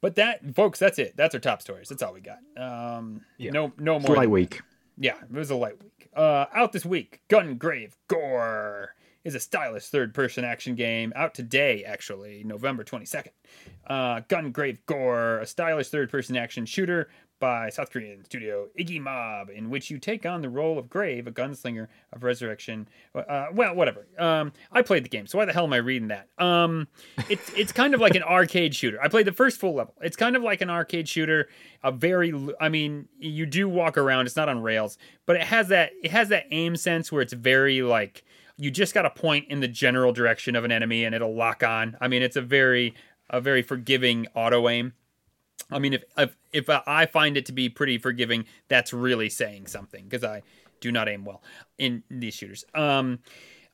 But that, folks, that's it. That's our top stories. That's all we got. Um, Yeah. No, no more. light week. yeah, it was a light week. Uh, out this week, Gungrave Gore is a stylish third-person action game. Out today, actually, November twenty second. Uh, Gungrave Gore, a stylish third-person action shooter by South Korean studio IGGYMOB, in which you take on the role of Grave, a gunslinger of resurrection. Uh, well, whatever. Um, I played the game, so why the hell am I reading that? Um, it's it's kind of like an arcade shooter. I played the first full level. It's kind of like an arcade shooter. A very, I mean, you do walk around. It's not on rails, but it has that it has that aim sense where it's very like you just got to point in the general direction of an enemy and it'll lock on. I mean, it's a very a very forgiving auto aim. I mean, if if if I find it to be pretty forgiving, that's really saying something because I do not aim well in these shooters. Um,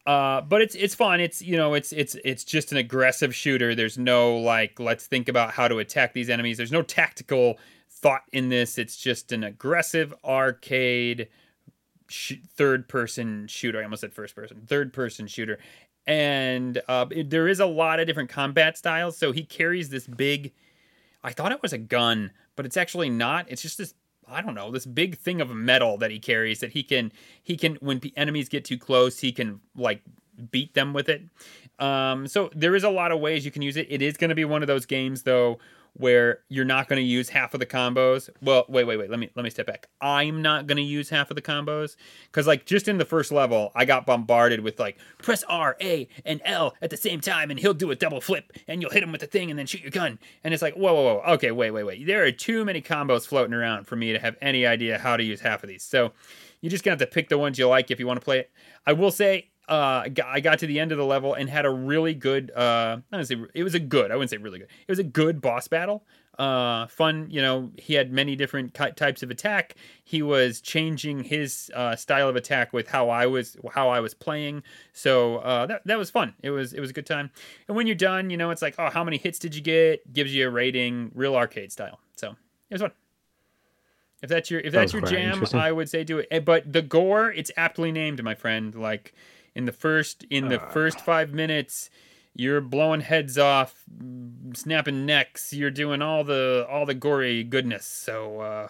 uh, but it's it's fun. It's you know it's it's it's just an aggressive shooter. There's no like let's think about how to attack these enemies. There's no tactical thought in this. It's just an aggressive arcade sh- third person shooter. I almost said first person, third person shooter. And uh, it- there is a lot of different combat styles. So he carries this big. I thought it was a gun, but it's actually not. It's just this. I don't know this big thing of metal that he carries that he can he can when pe- enemies get too close he can like beat them with it. Um, so there is a lot of ways you can use it. It is going to be one of those games though where you're not going to use half of the combos. Well, wait, wait, wait. Let me let me step back. I'm not going to use half of the combos cuz like just in the first level, I got bombarded with like press R, A, and L at the same time and he'll do a double flip and you'll hit him with the thing and then shoot your gun. And it's like, "Whoa, whoa, whoa. Okay, wait, wait, wait. There are too many combos floating around for me to have any idea how to use half of these." So, you're just to have to pick the ones you like if you want to play it. I will say uh, I got- to the end of the level and had a really good. Uh, I don't say it was a good. I wouldn't say really good. It was a good boss battle. Uh, fun. You know, he had many different types of attack. He was changing his uh, style of attack with how I was how I was playing. So uh, that that was fun. It was it was a good time. And when you're done, you know, it's like, oh, how many hits did you get? Gives you a rating, real arcade style. So it was fun. If that's your if that's Sounds your jam. I would say do it. Eh, But the gore, it's aptly named, my friend. Like in the first in the Ah. first five minutes, you're blowing heads off, snapping necks. You're doing all the all the gory goodness. So uh,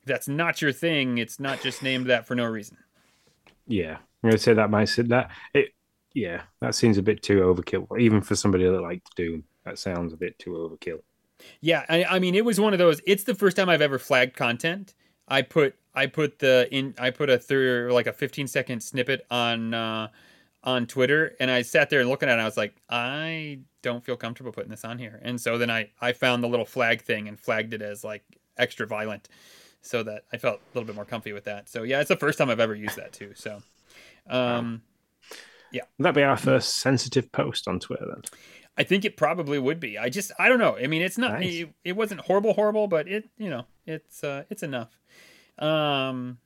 if that's not your thing, it's not just named that for no reason. Yeah, I'm gonna say that might that it. Yeah, that seems a bit too overkill, even for somebody that likes Doom. That sounds a bit too overkill. Yeah, I, I mean, it was one of those. It's the first time I've ever flagged content. I put I put the in I put a third like a 15 second snippet on uh, on Twitter, and I sat there and looking at it. and I was like, I don't feel comfortable putting this on here. And so then I I found the little flag thing and flagged it as like extra violent, so that I felt a little bit more comfy with that. So yeah, it's the first time I've ever used that too. So. Um, Would that be our first sensitive post on Twitter then? I think it probably would be. I just I don't know. I mean, it's not Nice. it, it wasn't horrible horrible, but it you know, it's uh it's enough. Um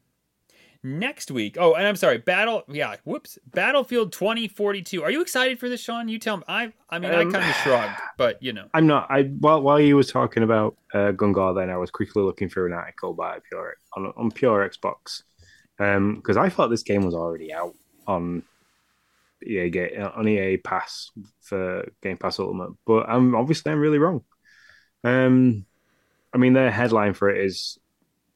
next week. Oh, and I'm sorry. Battle yeah, whoops. Battlefield 2042. Are you excited for this, Sean? You tell me. I I mean, I Um, kind of shrugged, but you know. I'm not. I while while you were talking about uh, Gungar, then I was quickly looking through an article by Pure on on Pure Xbox, um, because I thought this game was already out on EA on EA Pass for Game Pass Ultimate, but I'm obviously I'm really wrong. Um, I mean, their headline for it is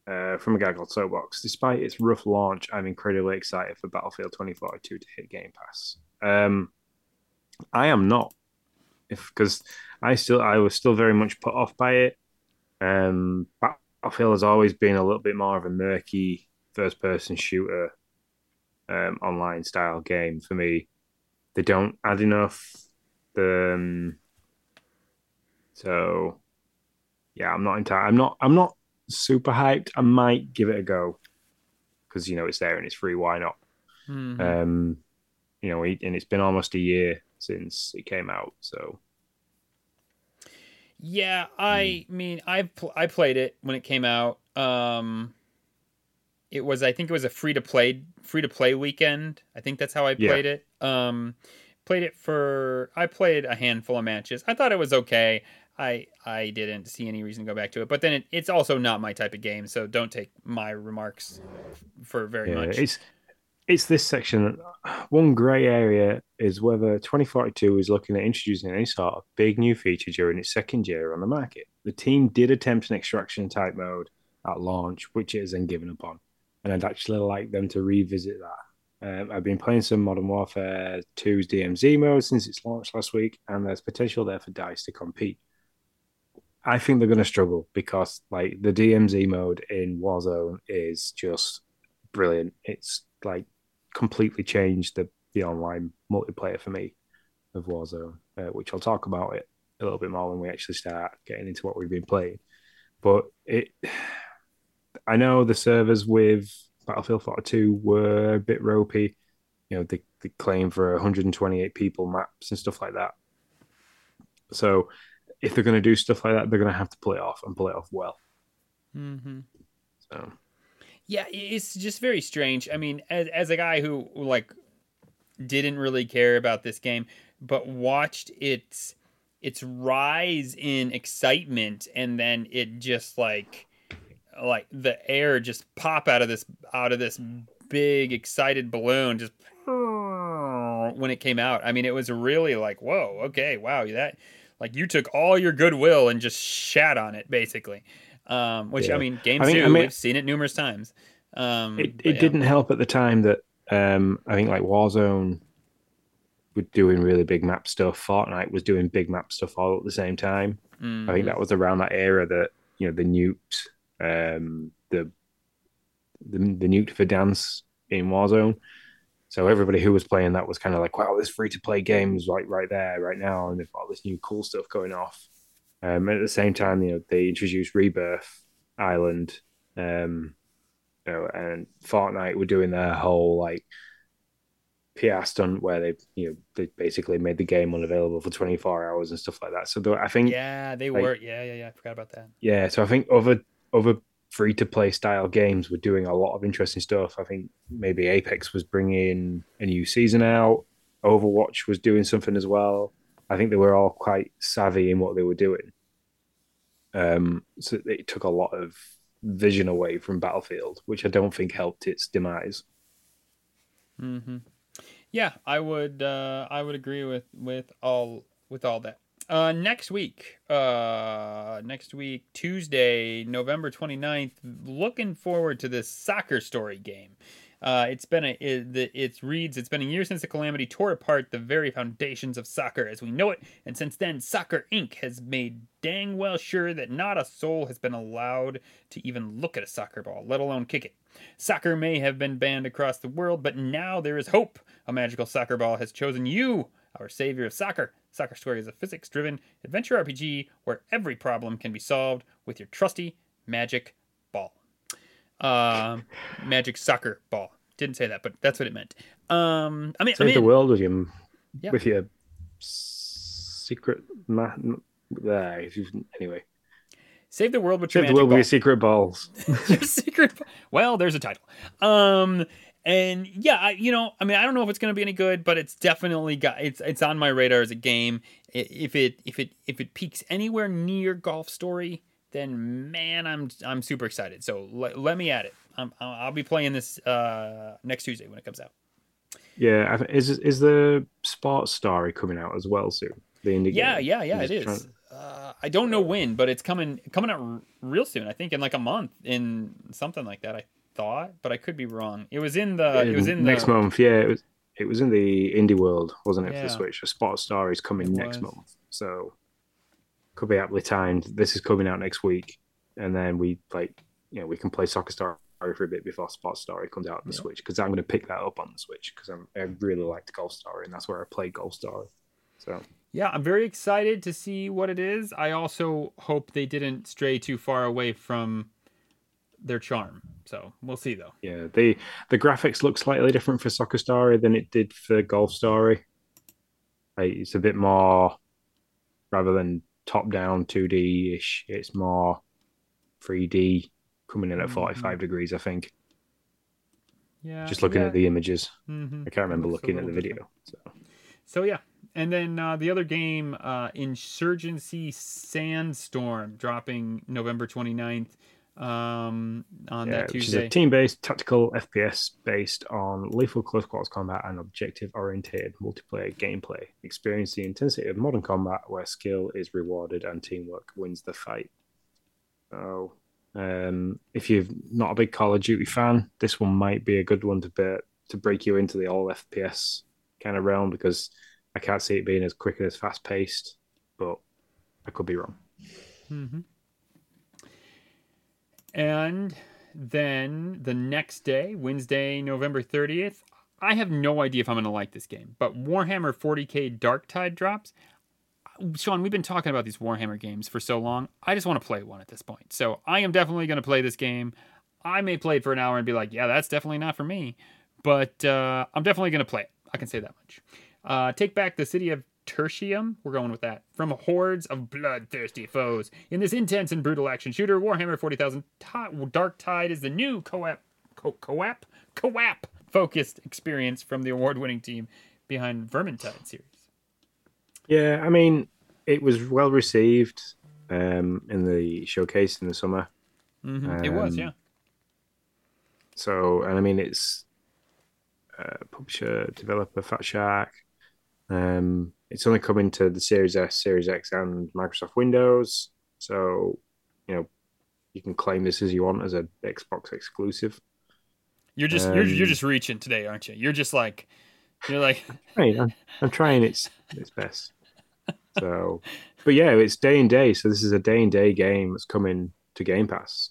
uh, from a guy called Soapbox. Despite its rough launch, I'm incredibly excited for Battlefield 2042 to hit Game Pass. Um, I am not, if because I still I was still very much put off by it. Um, Battlefield has always been a little bit more of a murky first person shooter um, online style game for me. They don't add enough. Um, so yeah, I'm not entirely. I'm not. I'm not super hyped. I might give it a go because you know it's there and it's free. Why not? Mhm. Um, you know, and it's been almost a year since it came out. So Yeah, I Hmm. mean, I've pl- I played it when it came out. Um, it was I think it was a free to play free to play weekend. I think that's how I Yeah. played it. Um, played it for I played a handful of matches. I thought it was okay. I I didn't see any reason to go back to it. But then it, it's also not my type of game, so don't take my remarks for very yeah, much. it's it's this section. One grey area is whether 2042 is looking at introducing any sort of big new feature during its second year on the market. The team did attempt an extraction type mode at launch, which it is then given up on, and I'd actually like them to revisit that. Um, I've been playing some Modern Warfare 2's DMZ mode since its launch last week, and there's potential there for DICE to compete. I think they're going to struggle because, like, the DMZ mode in Warzone is just brilliant. It's like completely changed the the online multiplayer for me of Warzone, uh, which I'll talk about it a little bit more when we actually start getting into what we've been playing. But it, I know the servers with Battlefield 42 were a bit ropey. You know, they, they claim for 128 people maps and stuff like that. So if they're going to do stuff like that, they're going to have to pull it off and pull it off well. Mm-hmm. So Yeah, it's just very strange. I mean, as as a guy who like didn't really care about this game, but watched its its rise in excitement, and then it just like like the air just pop out of this out of this big excited balloon just when it came out. I mean, it was really like, whoa, okay, wow, that like you took all your goodwill and just shat on it, basically. Um, which I mean, games I mean- do. I mean- We've seen it numerous times. Um, it, it yeah. didn't help at the time that um, I think like Warzone were doing really big map stuff. Fortnite was doing big map stuff all at the same time. I Mhm. think that was around that era that you know the nuked um, the the the nuked Verdansk in Warzone. So everybody who was playing that was kind of like, wow, this free to play game is like right there, right now, and they've got all this new cool stuff going off. Um, and at the same time, you know, they introduced Rebirth Island, um, you know, and Fortnite were doing their whole like PR stunt where they, you know, they basically made the game unavailable for 24 hours and stuff like that. So I think Yeah, they like- were. Yeah, yeah, yeah. I forgot about that. yeah, so I think other other free to play style games were doing a lot of interesting stuff. I think maybe Apex was bringing a new season out. Overwatch was doing something as well. I think they were all quite savvy in what they were doing. Um, so it took a lot of vision away from Battlefield, which I don't think helped its demise. hmm Yeah, I would. Uh, I would agree with with all with all that. Uh, next week, uh, next week, Tuesday, November 29th, looking forward to this soccer story game. Uh, it's been a, it, the- it reads, it's been a year since the calamity tore apart the very foundations of soccer as we know it, and since then, Soccer Inc. has made dang well sure that not a soul has been allowed to even look at a soccer ball, let alone kick it. Soccer may have been banned across the world, but now there is hope. A magical soccer ball has chosen you, our savior of soccer. Soccer Story is a physics driven adventure RPG where every problem can be solved with your trusty magic ball. Um, magic soccer ball. Didn't say that, but that's what it meant. Um, I mean, I Save the world with your Yeah. with your secret ma-. Anyway, save the world with your save the world ball. with your secret balls. your secret. Well, there's a title. Um, and yeah, I, you know, I mean, I don't know if it's going to be any good, but it's definitely got it's it's on my radar as a game. If it if it if it peaks anywhere near Golf Story, then man, I'm I'm super excited. So let, let me at it. I'm, I'll be playing this uh, next Tuesday when it comes out. Yeah, is is the sports story coming out as well soon? The indie Yeah, game? yeah, yeah, I'm it trying- Uh, I don't know when, but it's coming coming out r- real soon. I think in like a month, in something like that. I thought, but I could be wrong. It was in the. It was in next the, month. Yeah, it was. It was in the indie world, wasn't it? For Yeah. the Switch, a sports story is coming It next was. month, so could be aptly timed. This is coming out next week. and then we like you know we can play Soccer Story for a bit before Sports Story comes out on the Yeah. Switch because I'm going to pick that up on the Switch because I really liked Golf Story and that's where I played Golf Story. So Yeah, I'm very excited to see what it is. I also hope they didn't stray too far away from their charm. So we'll see though. yeah, the the graphics look slightly different for Soccer Story than it did for Golf Story. Like, it's a bit more rather than top down 2D ish. It's more 3D coming in at Mhm. 45 degrees. I think. Yeah. Just looking yeah. at the images, Mhm. I can't remember looking at the video. So. So yeah, and then uh, the other game, uh, Insurgency Sandstorm, dropping November 29th um, on Yeah, that which is a team-based tactical FPS based on lethal close quarters combat and objective-oriented multiplayer gameplay. Experience the intensity of modern combat, where skill is rewarded and teamwork wins the fight. So, um, if you're not a big Call of Duty fan, this one might be a good one to be, to break you into the all FPS kind of realm because I can't see it being as quick and as fast-paced, but I could be wrong. hmm And then the next day, Wednesday, November 30th, I have no idea if I'm going to like this game, but Warhammer 40k Darktide drops. Sean, we've been talking about these Warhammer games for so long. I just want to play one at this point. So I am definitely going to play this game. I may play it for an hour and be like, yeah, that's definitely not for me. But uh, I'm definitely going to play it. I can say that much. Uh, take back the city of Tertium. We're going with that. From hordes of bloodthirsty foes. In this intense and brutal action shooter, Warhammer 40,000 Darktide is the new co-op, co- co-op, co-op focused experience from the award-winning team behind Vermintide series. Yeah, I mean, it was well received um, in the showcase in the summer. hmm it was, Um, yeah. So, and I mean, it's uh, publisher, developer, Fatshark. Um, it's only coming to the Series S, Series X, and Microsoft Windows. So, you know, you can claim this as you want as a Xbox exclusive. You're just you're you're um, just reaching today, aren't you? You're just like you're like I'm, I'm trying its its best. So, but yeah, it's day and day. So this is a day and day game that's coming to Game Pass.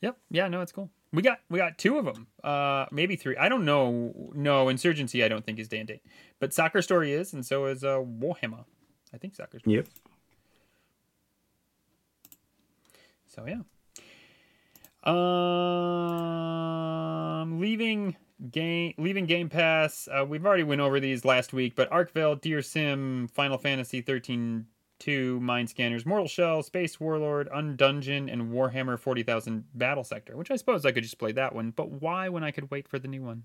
Yep. Yeah. No, it's cool. We got we got two of them. Uh, maybe three. I don't know. No, Insurgency. I don't think is day and date, but Soccer Story is, and so is uh, Warhammer. I think Soccer Story. Yep. So yeah. Um, leaving game leaving Game Pass. Uh, we've already went over these last week, but Arkvale, Dear Sim, Final Fantasy 13 2, Mind Scanners, Mortal Shell, Space Warlord, Undungeon, and Warhammer 40,000 Battle Sector, which I suppose I could just play that one, but why when I could wait for the new one?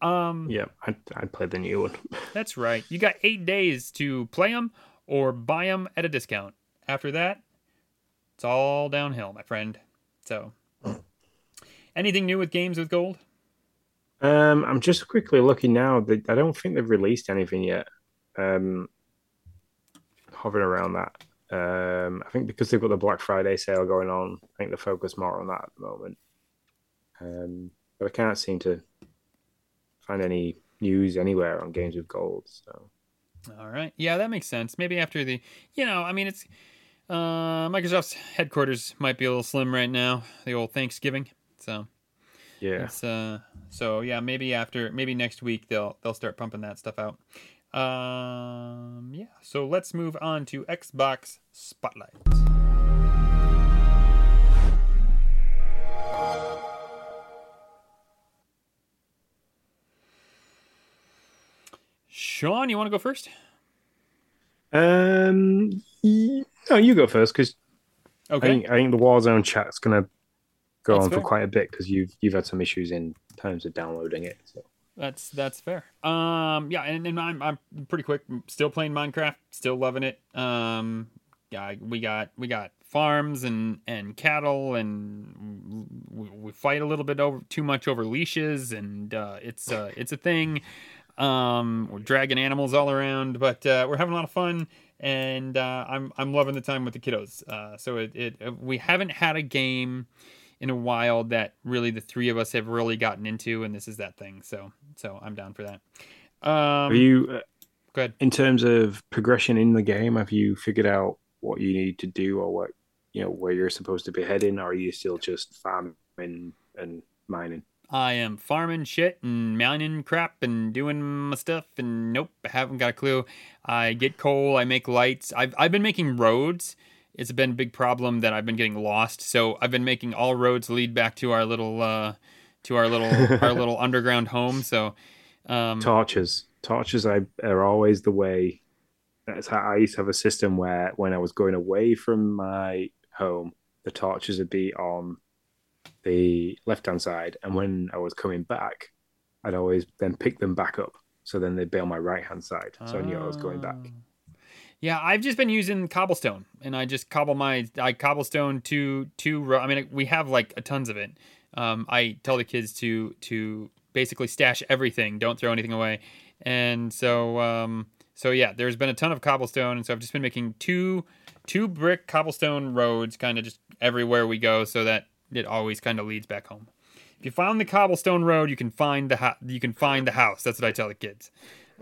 Um, Yeah, I I played the new one. That's right. You got eight days to play them or buy them at a discount. After that, it's all downhill, my friend. So, anything new with games with gold? Um, I'm just quickly looking now. I don't think they've released anything yet. Um, hovering around that. Um, I think because they've got the Black Friday sale going on, I think they're focused more on that at the moment. Um, but I can't seem to find any news anywhere on games with gold. So All right. Yeah, that makes sense. Maybe after the, you know, I mean, it's uh, Microsoft's headquarters might be a little slim right now. The old Thanksgiving. So yeah, it's uh, so yeah, maybe after, maybe next week they'll they'll start pumping that stuff out. Um, yeah. So let's move on to Xbox Spotlight. Sean, you want to go first? Um, y- no, you go first because I Okay. think I think the Warzone chat's gonna go That's on fair. for quite a bit because you've you've had some issues in terms of downloading it. So That's that's fair. Um, yeah, and, and I'm I'm pretty quick. Still playing Minecraft. Still loving it. Um, yeah, we got we got farms and and cattle, and we, we fight a little bit over too much over leashes, and uh, it's uh, it's a thing. Um, we're dragging animals all around, but uh, we're having a lot of fun, and uh, I'm I'm loving the time with the kiddos. Uh, so it, it we haven't had a game in a while that really the three of us have really gotten into, and this is that thing. So so I'm down for that. Um, Are you uh, go ahead. in terms of progression in the game? Have you figured out what you need to do or what you know where you're supposed to be heading, or are you still just farming and mining? I am farming shit and mining crap and doing my stuff and nope, I haven't got a clue. I get coal, I make lights. I've I've been making roads. It's been a big problem that I've been getting lost. So I've been making all roads lead back to our little uh to our little our little underground home. So um torches. Torches I, are always the way. That's how I used to have a system where when I was going away from my home, the torches would be on the left hand side, and when I was coming back, I'd always then pick them back up. So then they'd be on my right hand side, so I knew I was going back. Ah. Yeah, I've just been using cobblestone, and I just cobble my I cobblestone two two. I mean, we have like a tons of it. Um, I tell the kids to to basically stash everything, don't throw anything away, and so um, so yeah, there's been a ton of cobblestone, and so I've just been making two two brick cobblestone roads, kind of just everywhere we go, so that it always kind of leads back home. If you find the cobblestone road, you can find the ho- you can find the house. That's what I tell the kids.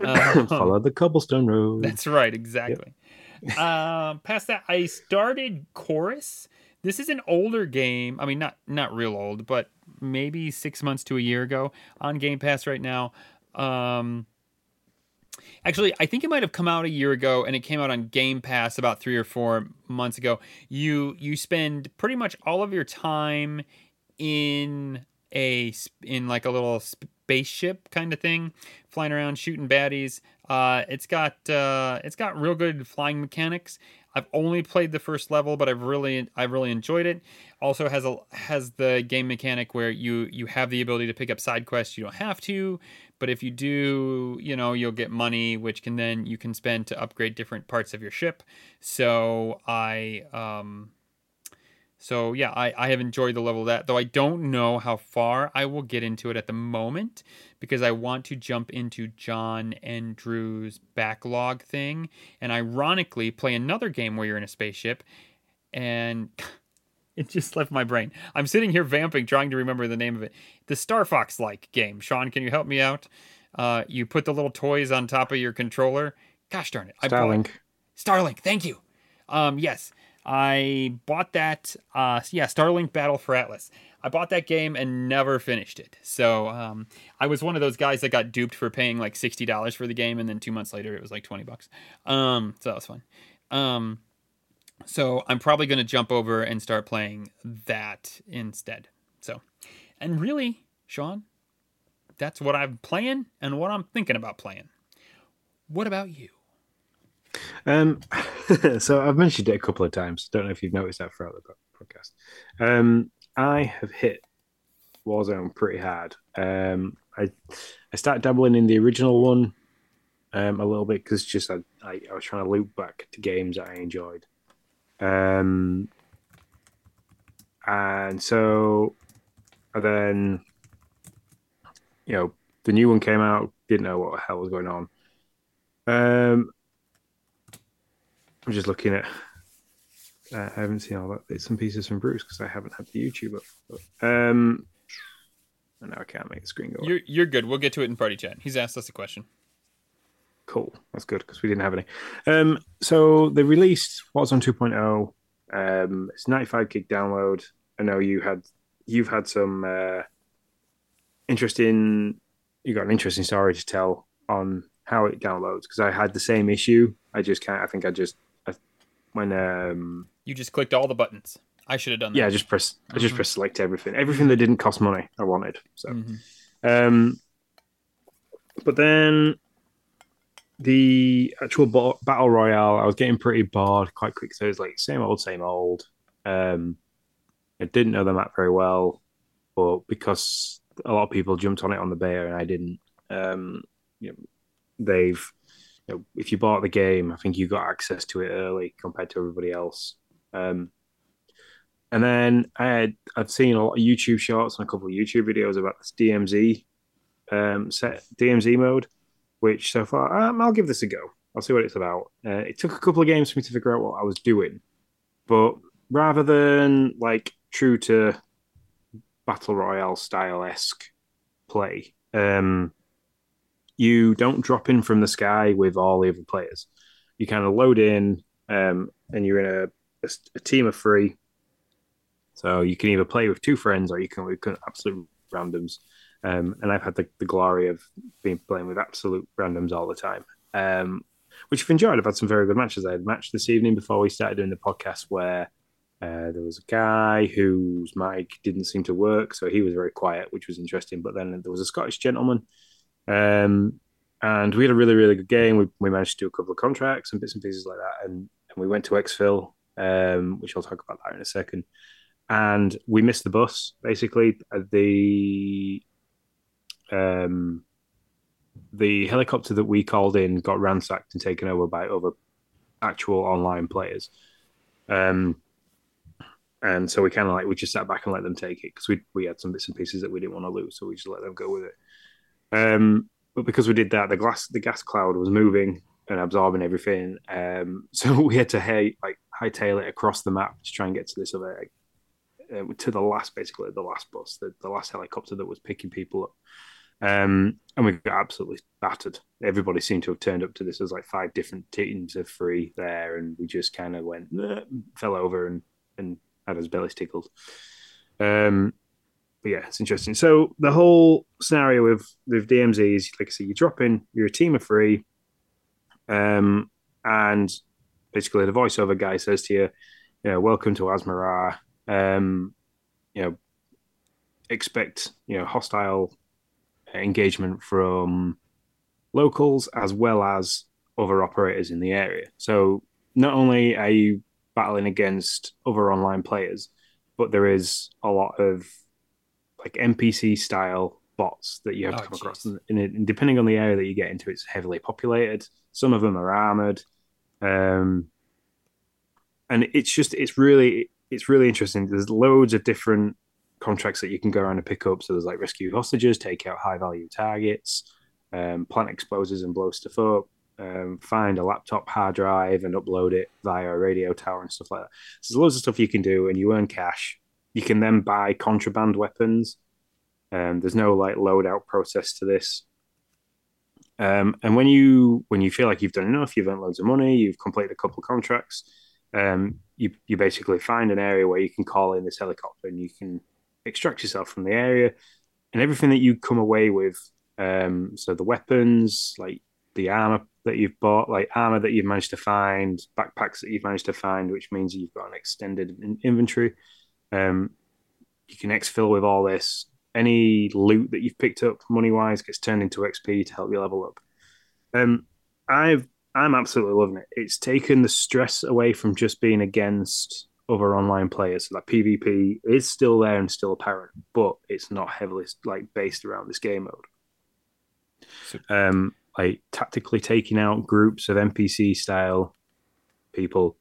Um, Follow the cobblestone road. That's right, exactly. Yep. uh, past that, I started Chorus. This is an older game. I mean, not not real old, but maybe six months to a year ago on Game Pass right now. Um, actually, I think it might have come out a year ago, and it came out on Game Pass about three or four months ago. You you spend pretty much all of your time in a in like a little spaceship kind of thing, flying around shooting baddies. Uh, it's got uh, it's got real good flying mechanics. I've only played the first level, but I've really I've really enjoyed it. Also has a has the game mechanic where you you have the ability to pick up side quests. You don't have to, but if you do, you know, you'll get money, which can then you can spend to upgrade different parts of your ship. So I um so yeah, I, I have enjoyed the level of that, though I don't know how far I will get into it at the moment because I want to jump into John and Drew's backlog thing and ironically play another game where you're in a spaceship and it just left my brain. I'm sitting here vamping, trying to remember the name of it. The Star Fox like game. Sean, can you help me out? Uh, you put the little toys on top of your controller. Gosh darn it. Starlink. Starlink, thank you. Um, yes. I bought that. Uh, yeah, Starlink Battle for Atlas. I bought that game and never finished it. So um, I was one of those guys that got duped for paying like sixty dollars for the game, and then two months later it was like twenty bucks. Um, so that was fun. Um, so I'm probably going to jump over and start playing that instead. So, and really, Sean, that's what I'm playing and what I'm thinking about playing. What about you? Um, so I've mentioned it a couple of times. Don't know if you've noticed that throughout the podcast. Um, I have hit Warzone pretty hard. Um, I I started dabbling in the original one um, a little bit because just I, I, I was trying to loop back to games that I enjoyed. Um, and so and then you know the new one came out. Didn't know what the hell was going on. Um, I'm just looking at. Uh, I haven't seen all that bits and pieces from Bruce because I haven't had the YouTube up. But, um, and now I can't make the screen go. You're you're good. We'll get to it in party chat. He's asked us a question. Cool. That's good because we didn't have any. Um, so they released Warzone 2.0. Um, it's 95 gig download. I know you had you've had some uh, interesting. You got an interesting story to tell on how it downloads because I had the same issue. I just can't. I think I just when um you just clicked all the buttons. I should have done that. Yeah, I just press I just mm-hmm. press select everything. Everything that didn't cost money I wanted. So mm-hmm. um but then the actual bo- battle royale, I was getting pretty bored quite quick. So it was like same old, same old. Um, I didn't know the map very well, but because a lot of people jumped on it on the beta and I didn't, um, you know, they've know, if you bought the game, I think you got access to it early compared to everybody else. Um, and then I had I've seen a lot of YouTube shorts and a couple of YouTube videos about this DMZ um, set DMZ mode, which so far um, I'll give this a go. I'll see what it's about. Uh, it took a couple of games for me to figure out what I was doing, but rather than like true to battle royale style esque play, um, you don't drop in from the sky with all the other players. You kind of load in, um, and you're in a, a, a, team of three, So you can either play with two friends or you can with absolute randoms. Um, and I've had the, the glory of being playing with absolute randoms all the time, um, which I've enjoyed. I've had some very good matches. I had a match this evening before we started doing the podcast where uh, there was a guy whose mic didn't seem to work, so he was very quiet, which was interesting. But then there was a Scottish gentleman, um, and we had a really, really good game. We, we managed to do a couple of contracts and bits and pieces like that, and, and we went to Exfil, um, which I'll talk about that in a second. And we missed the bus basically. The um, the helicopter that we called in got ransacked and taken over by other actual online players. Um, and so we kind of like we just sat back and let them take it because we we had some bits and pieces that we didn't want to lose, so we just let them go with it. Um, but because we did that, the glass the gas cloud was moving and absorbing everything. Um, so we had to hey, like hightail it across the map to try and get to this other uh, to the last basically the last bus, the, the last helicopter that was picking people up. Um, and we got absolutely battered. Everybody seemed to have turned up to this as like five different teams of three there, and we just kind of went fell over and and had his belly tickled. Um, but yeah, it's interesting. So the whole scenario with with DMZ is like I say, you drop in, you're a team of three, um, and basically the voiceover guy says to you, you know, welcome to Al Mazrah. Um, you know, expect you know hostile engagement from locals as well as other operators in the area. So not only are you battling against other online players, but there is a lot of like NPC style bots that you have oh, to come geez. across. And, and, depending on the area that you get into, it's heavily populated. Some of them are armored, um, and it's just it's really it's really interesting. There's loads of different contracts that you can go around and pick up. So there's like rescue hostages, take out high value targets, um, plant explosives and blow stuff up, um, find a laptop hard drive and upload it via a radio tower and stuff like that. So there's loads of stuff you can do, and you earn cash. You can then buy contraband weapons. Um, there's no like loadout process to this. Um, and when you when you feel like you've done enough, you've earned loads of money, you've completed a couple of contracts, um, you you basically find an area where you can call in this helicopter and you can extract yourself from the area, and everything that you come away with. Um, so the weapons, like the armor that you've bought, like armor that you've managed to find, backpacks that you've managed to find, which means you've got an extended inventory. Um, you can exfil with all this. Any loot that you've picked up money wise gets turned into XP to help you level up. Um, I've I'm absolutely loving it. It's taken the stress away from just being against other online players. So like PvP is still there and still apparent, but it's not heavily like based around this game mode. So, um, like tactically taking out groups of NPC style people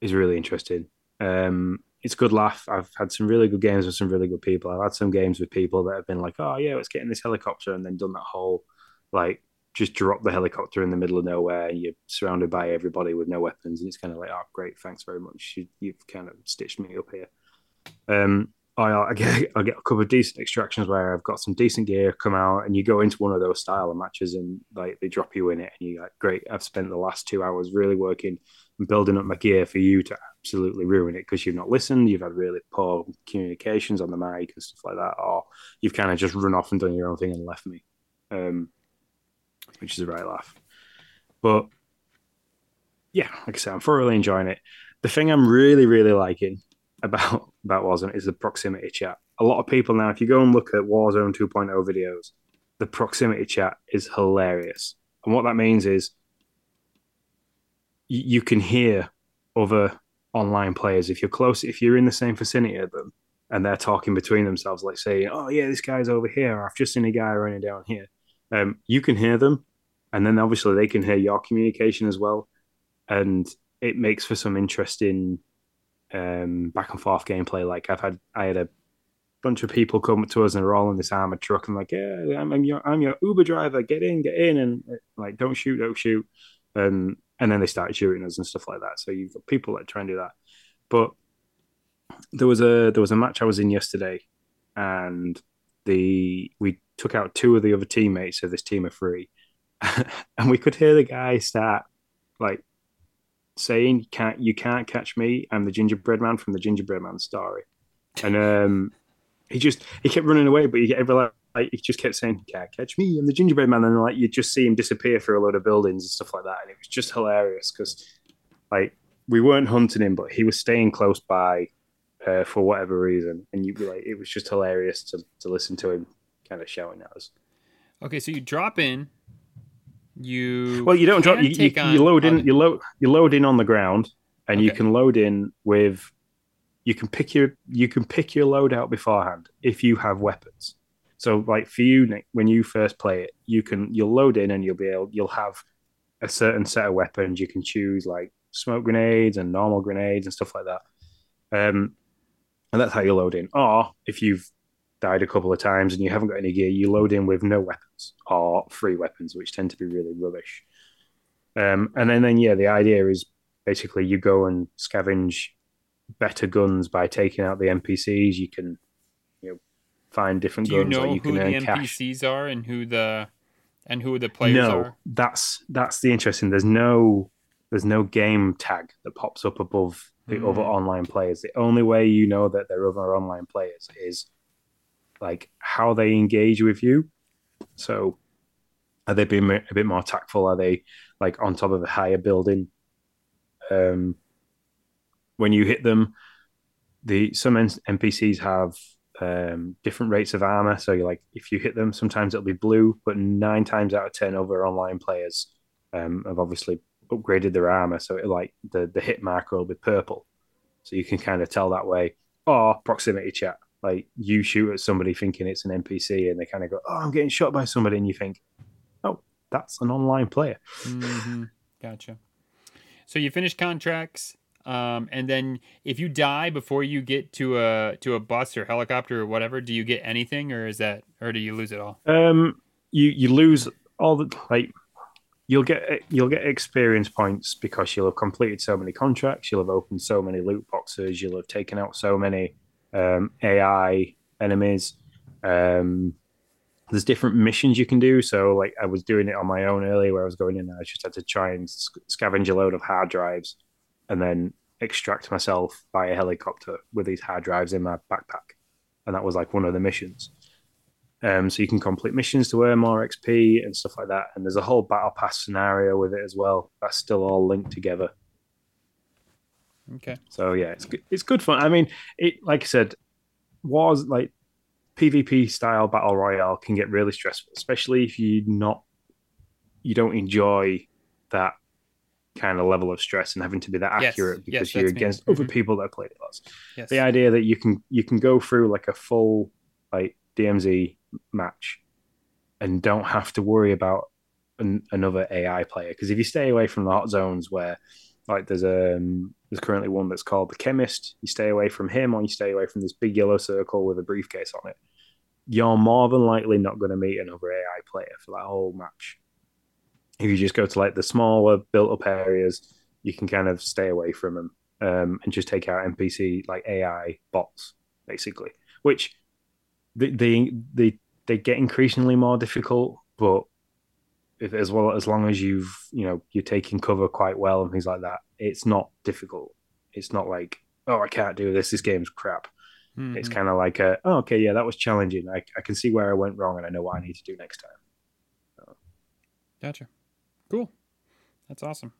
is really interesting. Um, it's good laugh. I've had some really good games with some really good people. I've had some games with people that have been like, "Oh yeah, let's get in this helicopter," and then done that whole like just drop the helicopter in the middle of nowhere. And you're surrounded by everybody with no weapons, and it's kind of like, "Oh great, thanks very much. You, have kind of stitched me up here." Um, I, I get I get a couple of decent extractions where I've got some decent gear come out, and you go into one of those style of matches, and like they drop you in it, and you're like, great. I've spent the last two hours really working and building up my gear for you to absolutely ruin it because you've not listened, you've had really poor communications on the mic and stuff like that, or you've kind of just run off and done your own thing and left me, um, which is a right laugh. But yeah, like I said, I'm thoroughly enjoying it. The thing I'm really, really liking about about Warzone is the proximity chat. A lot of people now, if you go and look at Warzone 2.0 videos, the proximity chat is hilarious. And what that means is you, can hear other online players if you're close, if you're in the same vicinity of them, and they're talking between themselves, like saying, "Oh yeah, this guy's over here," "I've just seen a guy running down here." Um, you can hear them, and then obviously they can hear your communication as well, and it makes for some interesting um, back and forth gameplay. Like I've had, I had a bunch of people come to us and are all in this armored truck and like, yeah, I'm, I'm, your, I'm your Uber driver. Get in, get in, and like, don't shoot, don't shoot. And and then they started shooting us and stuff like that. So you've got people that try and do that. But there was a there was a match I was in yesterday, and the we took out two of the other teammates of this team of three, and we could hear the guy start like saying, "You can't, you can't catch me. I'm the gingerbread man from the gingerbread man story." and um, he just he kept running away, but he every like, like he just kept saying, "Can't catch me, I'm the gingerbread man," and like you just see him disappear through a load of buildings and stuff like that, and it was just hilarious because like we weren't hunting him, but he was staying close by uh, for whatever reason, and you like it was just hilarious to to listen to him kind of shouting at us. Okay, so you drop in. You Well, you don't drop. You, you, on you load in. You load. You load in on the ground, and you can load in with. You can pick your. You can pick your load out beforehand if you have weapons. So, like for you, Nick, when you first play it, you can you'll load in and you'll be able. You'll have a certain set of weapons. You can choose like smoke grenades and normal grenades and stuff like that. Um, and that's how you load in. Or if you've died a couple of times and you haven't got any gear, you load in with no weapons or free weapons, which tend to be really rubbish. Um, and then, then, yeah, the idea is basically you go and scavenge better guns by taking out the NPCs. You can, find different Do you guns know you who can the earn cash. NPCs are and who the and who the players no, are? that's that's the interesting. There's no there's no game tag that pops up above the Mm. other online players. The only way you know that they're other online players is like how they engage with you. So are they being a bit more tactful? Are they like on top of a higher building? Um, when you hit them, the some NPCs have um, different rates of armor. So you're like if you hit them, sometimes it'll be blue, but nine times out of ten, over online players um, have obviously upgraded their armor, so it like the the hit marker will be purple. So you can kind of tell that way. Or proximity chat, like you shoot at somebody thinking it's an NPC, and they kind of go, "Oh, I'm getting shot by somebody," and you think, "Oh, that's an online player." hmm Gotcha. So you finish contracts, um, and then if you die before you get to a to a bus or helicopter or whatever, do you get anything, or is that, or do you lose it all? Um, you you lose all the like you'll get you'll get experience points because you'll have completed so many contracts, you'll have opened so many loot boxes, you'll have taken out so many um, AI enemies. Um, there's different missions you can do. So like I was doing it on my own earlier, where I was going in, and I just had to try and sc- scavenge a load of hard drives, and then extract myself by a helicopter with these hard drives in my backpack, and that was like one of the missions. Um, so you can complete missions to earn more XP and stuff like that. And there's a whole battle pass scenario with it as well. That's still all linked together. Okay. So yeah, it's good. It's good fun. I mean, it like I said, was like PvP style battle royale can get really stressful, especially if you not you don't enjoy that kind of level of stress and having to be that Yes, accurate because yes, you're that's me. against other people that played it less. Yes. The idea that you can you can go through like a full like DMZ match and don't have to worry about an, another AI player because if you stay away from the hot zones where like there's um there's currently one that's called the chemist you stay away from him or you stay away from this big yellow circle with a briefcase on it you're more than likely not going to meet another AI player for that whole match if you just go to like the smaller built up areas you can kind of stay away from them um, and just take out NPC like AI bots basically which they they they, they get increasingly more difficult but if, as well as long as you've you know you're taking cover quite well and things like that it's not difficult. It's not like oh i can't do this. This game's crap. It's Mhm. kind of like a, oh okay yeah that was challenging. I, I can see where i went wrong and i know what i need to do next time. Gotcha. Cool. That's awesome.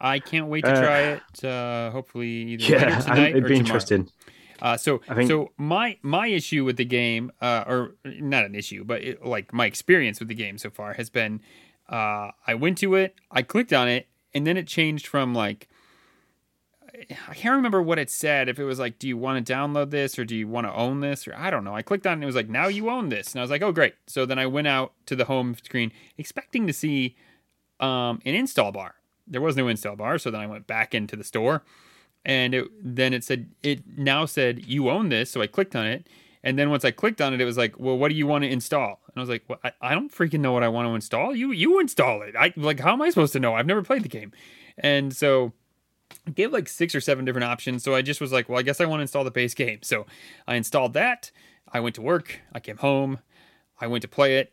I can't wait to Uh, try it. Uh, hopefully, either yeah tonight it'd or be tomorrow. interesting Uh, so, think- so my my issue with the game, uh, or not an issue, but it, like my experience with the game so far has been, uh, I went to it, I clicked on it, and then it changed from like, I can't remember what it said. If it was like, do you want to download this or do you want to own this or I don't know. I clicked on it and it was like, now you own this, and I was like, oh great. So then I went out to the home screen expecting to see um, an install bar. There was no install bar, so then I went back into the store and it, then it said it now said you own this so i clicked on it and then once i clicked on it it was like well what do you want to install and i was like well, I, I don't freaking know what i want to install you you install it i like how am i supposed to know i've never played the game and so gave like six or seven different options so i just was like well i guess i want to install the base game so i installed that i went to work i came home i went to play it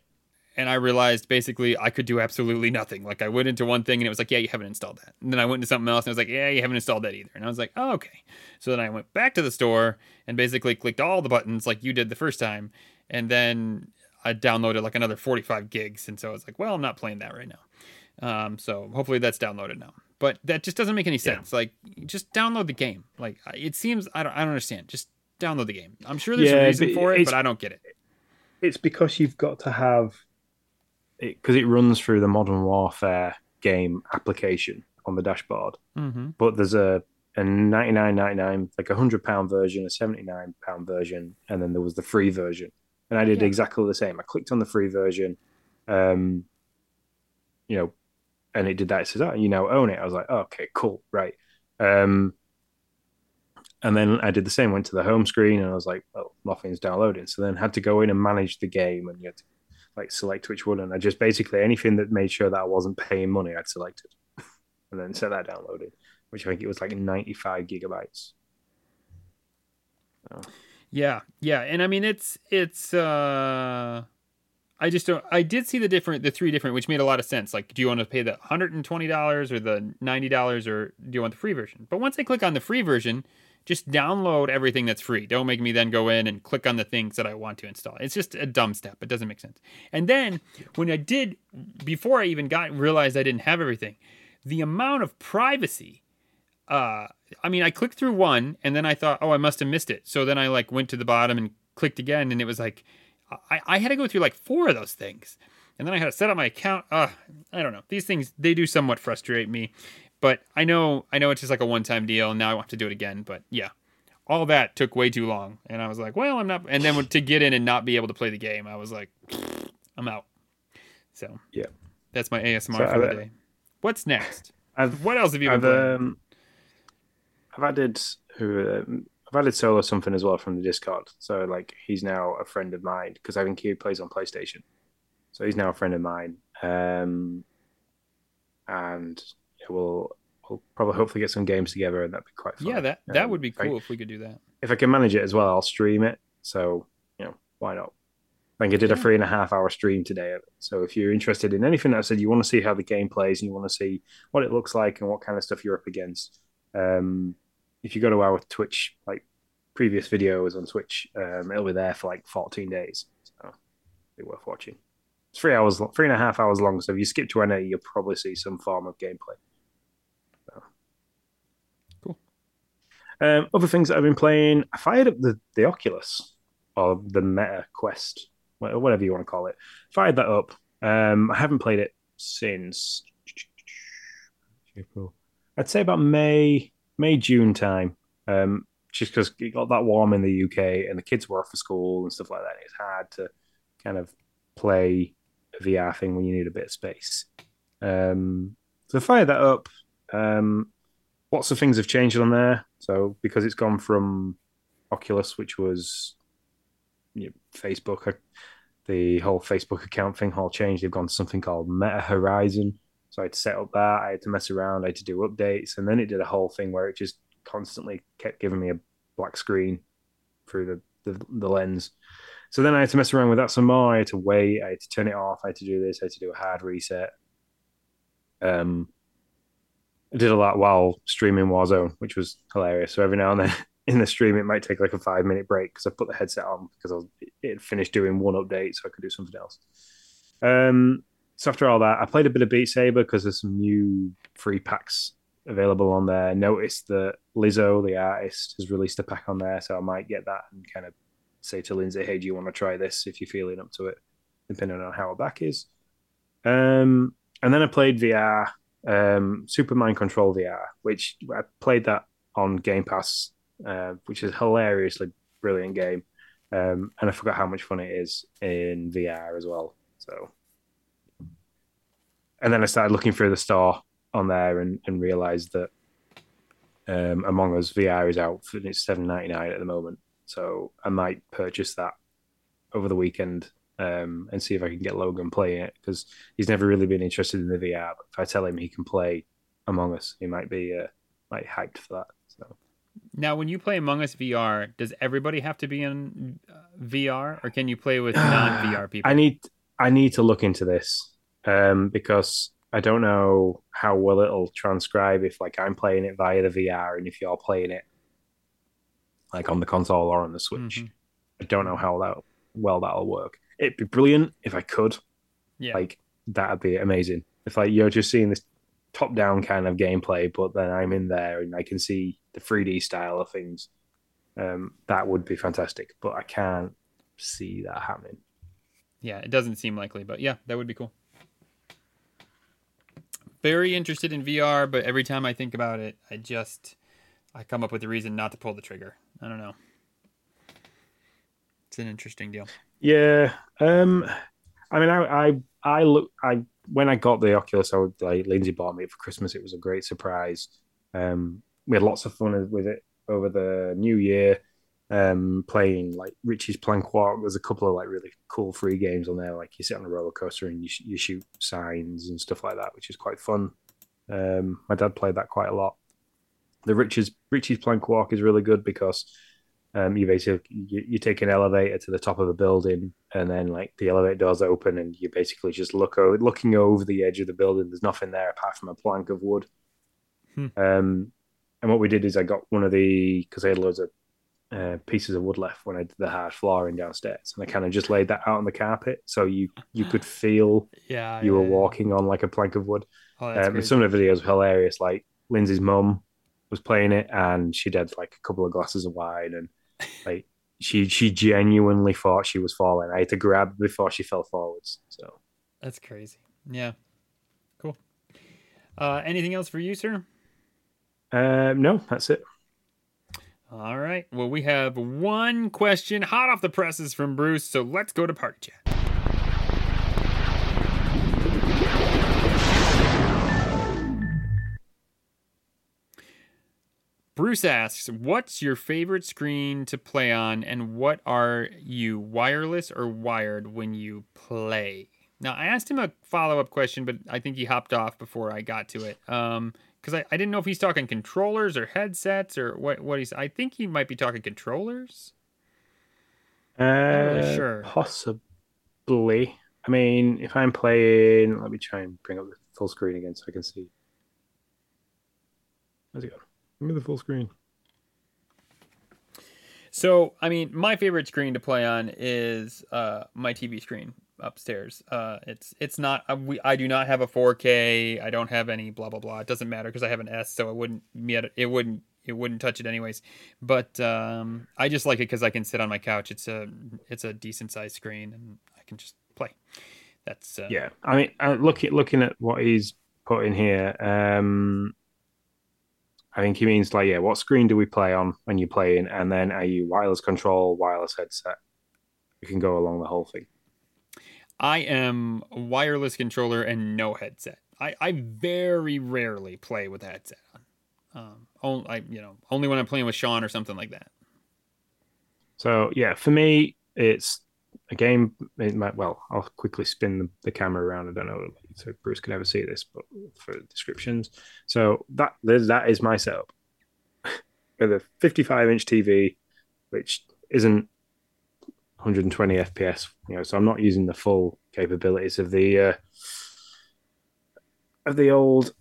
and I realized basically I could do absolutely nothing. Like I went into one thing and it was like, yeah, you haven't installed that. And then I went into something else and it was like, yeah, you haven't installed that either. And I was like, oh, okay. So then I went back to the store and basically clicked all the buttons like you did the first time. And then I downloaded like another 45 gigs. And so I was like, well, I'm not playing that right now. Um, so hopefully that's downloaded now. But that just doesn't make any sense. Yeah. Like, just download the game. Like, it seems I don't I don't understand. Just download the game. I'm sure there's yeah, a reason for it, but I don't get it. It's because you've got to have it because it, runs through the Modern Warfare game application on the dashboard. Mm-hmm. But there's a a 99.99 like a hundred pound version, a 79 pound version, and then there was the free version. And I did yeah. exactly the same. I clicked on the free version, um, you know, and it did that. It says, "Oh, you now own it." I was like, oh, "Okay, cool, right." Um, and then I did the same. Went to the home screen, and I was like, "Well, nothing's downloading." So then had to go in and manage the game, and you had to like select which one, and I just basically anything that made sure that I wasn't paying money, I'd selected, and then set that downloaded, which I think it was like ninety five gigabytes. Yeah, yeah, and I mean it's it's. uh I just don't. I did see the different, the three different, which made a lot of sense. Like, do you want to pay the hundred and twenty dollars or the ninety dollars, or do you want the free version? But once I click on the free version, just download everything that's free. Don't make me then go in and click on the things that I want to install. It's just a dumb step. It doesn't make sense. And then when I did, before I even got realized I didn't have everything, the amount of privacy. Uh, I mean, I clicked through one and then I thought, oh, I must have missed it. So then I like went to the bottom and clicked again, and it was like, I, I had to go through like four of those things. And then I had to set up my account. Uh, I don't know. These things they do somewhat frustrate me. But I know I know it's just like a one time deal, and now I want to do it again. But yeah, all that took way too long, and I was like, well, I'm not. And then to get in and not be able to play the game, I was like, I'm out. So yeah, that's my ASMR so for the day. What's next? I've, what else have you been I've, playing? Um, I've added who um, I've added Solo something as well from the Discord. So like he's now a friend of mine because I think he plays on PlayStation. So he's now a friend of mine. Um, and we'll we'll probably hopefully get some games together, and that'd be quite fun. Yeah, that that um, would be cool I, if we could do that. If I can manage it as well, I'll stream it. So you know, why not? I think I did yeah. a three and a half hour stream today. So if you're interested in anything that I said, you want to see how the game plays and you want to see what it looks like and what kind of stuff you're up against. Um, if you go to our Twitch, like previous videos on Twitch, um, it'll be there for like 14 days. So be worth watching. It's three hours, three and a half hours long. So if you skip to any, you'll probably see some form of gameplay. Cool um, other things that I've been playing, I fired up the, the Oculus or the Meta Quest, whatever you want to call it. Fired that up. Um, I haven't played it since April. I'd say about May, May June time. Um, just because it got that warm in the UK and the kids were off for school and stuff like that. It's hard to kind of play a VR thing when you need a bit of space. Um, so fire that up. Um, lots of things have changed on there. So because it's gone from Oculus, which was you know, Facebook, uh, the whole Facebook account thing all changed. They've gone to something called Meta Horizon. So I had to set up that. I had to mess around. I had to do updates, and then it did a whole thing where it just constantly kept giving me a black screen through the, the, the lens. So then I had to mess around with that some more. I had to wait. I had to turn it off. I had to do this. I had to do a hard reset. Um, I did a lot while streaming Warzone, which was hilarious. So every now and then in the stream, it might take like a five minute break because I put the headset on because I was it finished doing one update, so I could do something else. Um, so after all that, I played a bit of Beat Saber because there's some new free packs available on there. Noticed that Lizzo, the artist, has released a pack on there, so I might get that and kind of say to Lindsay, "Hey, do you want to try this if you're feeling up to it?" Depending on how her back is. Um, and then I played VR um, Mind Control VR, which I played that on Game Pass, uh, which is hilariously brilliant game. Um, and I forgot how much fun it is in VR as well. So, and then I started looking through the store on there and, and realized that um, Among Us VR is out for and it's seven ninety nine at the moment. So I might purchase that over the weekend um, and see if I can get Logan playing it because he's never really been interested in the VR. But if I tell him he can play Among Us, he might be uh, might hyped for that. So now, when you play Among Us VR, does everybody have to be in uh, VR, or can you play with non VR people? I need I need to look into this um, because I don't know how well it'll transcribe if like I'm playing it via the VR and if you're playing it like on the console or on the Switch. Mhm. I don't know how that well that'll work. It'd be brilliant if I could. Yeah. Like that'd be amazing. If like you're just seeing this top down kind of gameplay, but then I'm in there and I can see the 3D style of things. Um, that would be fantastic. But I can't see that happening. Yeah, it doesn't seem likely, but yeah, that would be cool. Very interested in VR, but every time I think about it, I just I come up with a reason not to pull the trigger. I don't know. It's an interesting deal. Yeah. Um I mean I I I look I when I got the Oculus, I would like Lindsay bought me for Christmas. It was a great surprise. Um we had lots of fun with it over the new year. Um playing like Richie's Plank Walk. There's a couple of like really cool free games on there, like you sit on a roller coaster and you, sh- you shoot signs and stuff like that, which is quite fun. Um my dad played that quite a lot. The Richie's Richie's Plank Walk is really good because um, you basically you, you take an elevator to the top of a building, and then like the elevator doors open, and you basically just look over, looking over the edge of the building. There's nothing there apart from a plank of wood. Hmm. Um, and what we did is I got one of the because I had loads of uh, pieces of wood left when I did the hard flooring downstairs, and I kind of just laid that out on the carpet so you you could feel Yeah, you were walking on like a plank of wood. Oh, Um, and some of the videos were hilarious. Like Lindsay's mum was playing it, and she'd had like a couple of glasses of wine, and like she she genuinely thought she was falling. I had to grab before she fell forwards. So That's crazy. Yeah. Cool. Uh, anything else for you, sir? um, no, that's it. All right. Well, we have one question hot off the presses from Bruce, so let's go to party chat. Bruce asks, "What's your favorite screen to play on, and what are you wireless or wired when you play?" Now, I asked him a follow-up question, but I think he hopped off before I got to it. Um, because I, I didn't know if he's talking controllers or headsets or what what he's. I think he might be talking controllers. Uh, really sure. Possibly. I mean, if I'm playing, let me try and bring up the full screen again so I can see. How's it go? Give me the full screen. So, I mean, my favorite screen to play on is uh, my TV screen upstairs. Uh, it's it's not uh, we I do not have a 4K. I don't have any blah blah blah. It doesn't matter because I have an S, so it wouldn't it wouldn't it wouldn't touch it anyways. But um, I just like it because I can sit on my couch. It's a it's a decent sized screen and I can just play. That's uh, Yeah, I mean, uh, look at looking at what he's put in here. Um, I think he means like, yeah, what screen do we play on when you're playing, and then are you wireless control, wireless headset? We can go along the whole thing. I am a wireless controller and no headset. I, I very rarely play with a headset on. Um, only, I, you know, only when I'm playing with Sean or something like that. So yeah, for me, it's a game. It might, well, I'll quickly spin the, the camera around. I don't know so Bruce can ever see this, but for descriptions, so that that is my setup with a 55 inch TV, which isn't 120 FPS. You know, so I'm not using the full capabilities of the uh, of the old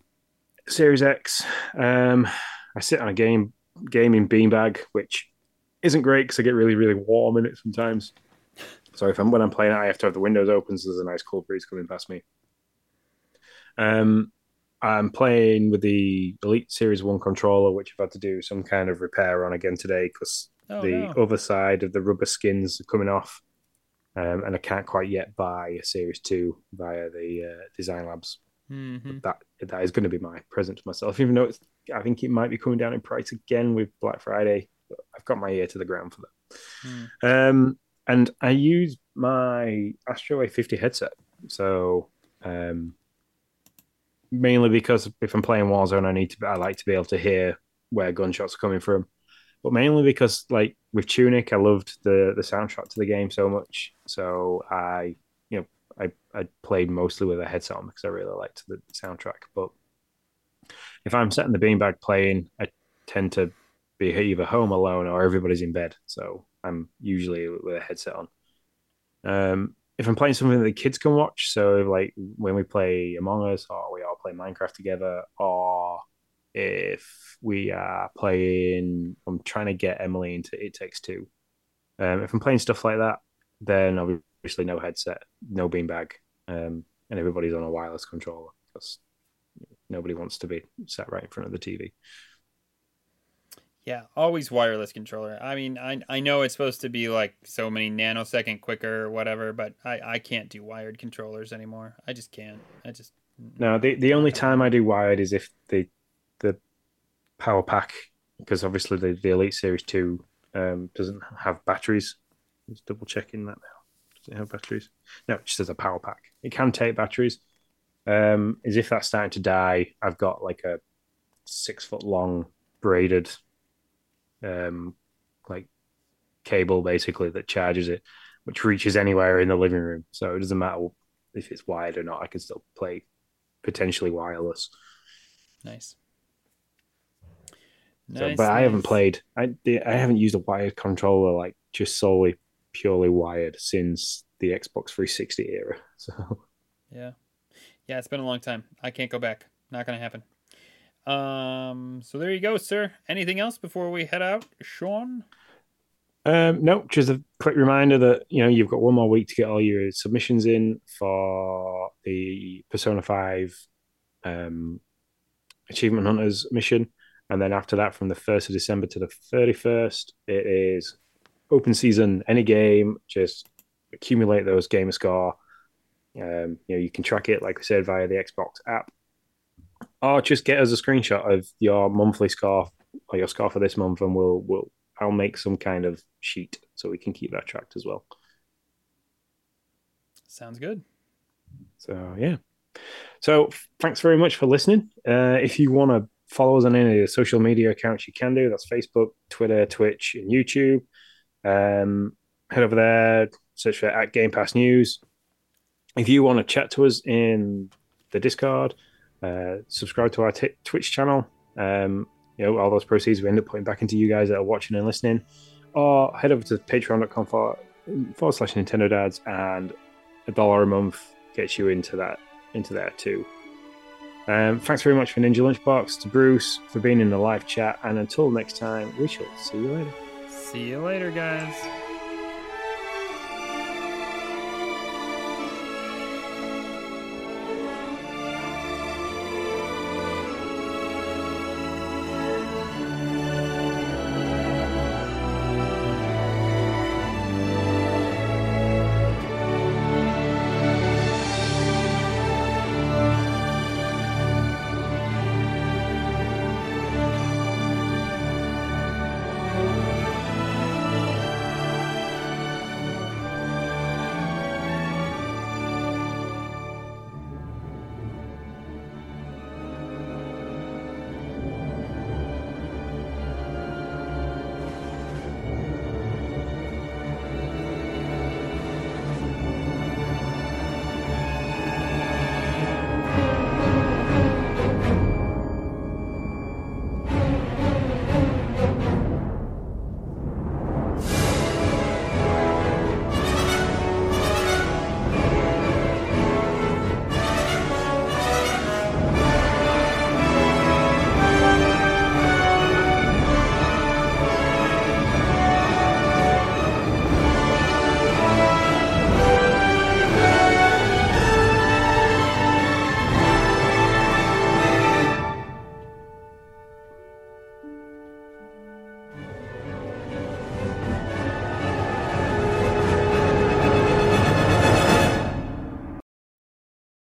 Series X. Um, I sit on a game gaming beanbag, which isn't great because I get really really warm in it sometimes. So if I'm when I'm playing it, I have to have the windows open so there's a nice cool breeze coming past me. Um, I'm playing with the Elite Series One controller, which I've had to do some kind of repair on again today because Oh, the no. other side of the rubber skins are coming off, um, and I can't quite yet buy a Series Two via the uh, Design Labs. Mhm. That that is going to be my present to myself, even though it's. I think it might be coming down in price again with Black Friday. But I've got my ear to the ground for that. Hmm. Um, and I use my Astro A50 headset. So um, mainly because if I'm playing Warzone, I need to. I like to be able to hear where gunshots are coming from. But mainly because, like with Tunic, I loved the the soundtrack to the game so much. So I, you know, I I played mostly with a headset on because I really liked the soundtrack. But if I'm sat in the beanbag playing, I tend to be either home alone or everybody's in bed. So I'm usually with a headset on. Um, if I'm playing something that the kids can watch, so like when we play Among Us or we all play Minecraft together, or if we are playing, I'm trying to get Emily into It Takes Two. Um, if I'm playing stuff like that, then obviously no headset, no beanbag, um, and everybody's on a wireless controller because nobody wants to be sat right in front of the TV. Yeah, always wireless controller. I mean, I I know it's supposed to be like so many nanosecond quicker or whatever, but I I can't do wired controllers anymore. I just can't. I just no. The the only time I do wired is if the the power pack because obviously the, the Elite Series Two um, doesn't have batteries. Just double checking that now. Does it have batteries? No, it just has a power pack. It can take batteries. Um, as if that's starting to die, I've got like a six foot long braided um, like cable basically that charges it, which reaches anywhere in the living room. So it doesn't matter if it's wired or not. I can still play potentially wireless. Nice. So, but nice. I haven't played. I I haven't used a wired controller like just solely purely wired since the Xbox 360 era. So yeah, yeah, it's been a long time. I can't go back. Not gonna happen. Um, so there you go, sir. Anything else before we head out, Sean? Um, no, just a quick reminder that you know you've got one more week to get all your submissions in for the Persona Five um, Achievement Hunters mission, and then after that, from the first of December to the thirty first, it is open season. Any game, just accumulate those gamer score. Um, you know, you can track it, like I said, via the Xbox app or just get us a screenshot of your monthly score or your score for this month, and we'll we'll I'll make some kind of sheet so we can keep that tracked as well. Sounds good. So yeah. So thanks very much for listening. Uh, if you want to follow us on any of the social media accounts, you can do. That's Facebook, Twitter, Twitch, and YouTube. Um, head over there, search for at Game Pass News. If you want to chat to us in the Discord, uh, subscribe to our t- Twitch channel. Um, you know, all those proceeds we end up putting back into you guys that are watching and listening. Or head over to patreon.com forward, slash Nintendo Dads, and a dollar a month gets you into that into there too. Um, thanks very much for Ninja Lunchbox, to Bruce for being in the live chat, and until next time, we shall see you later. See you later, guys.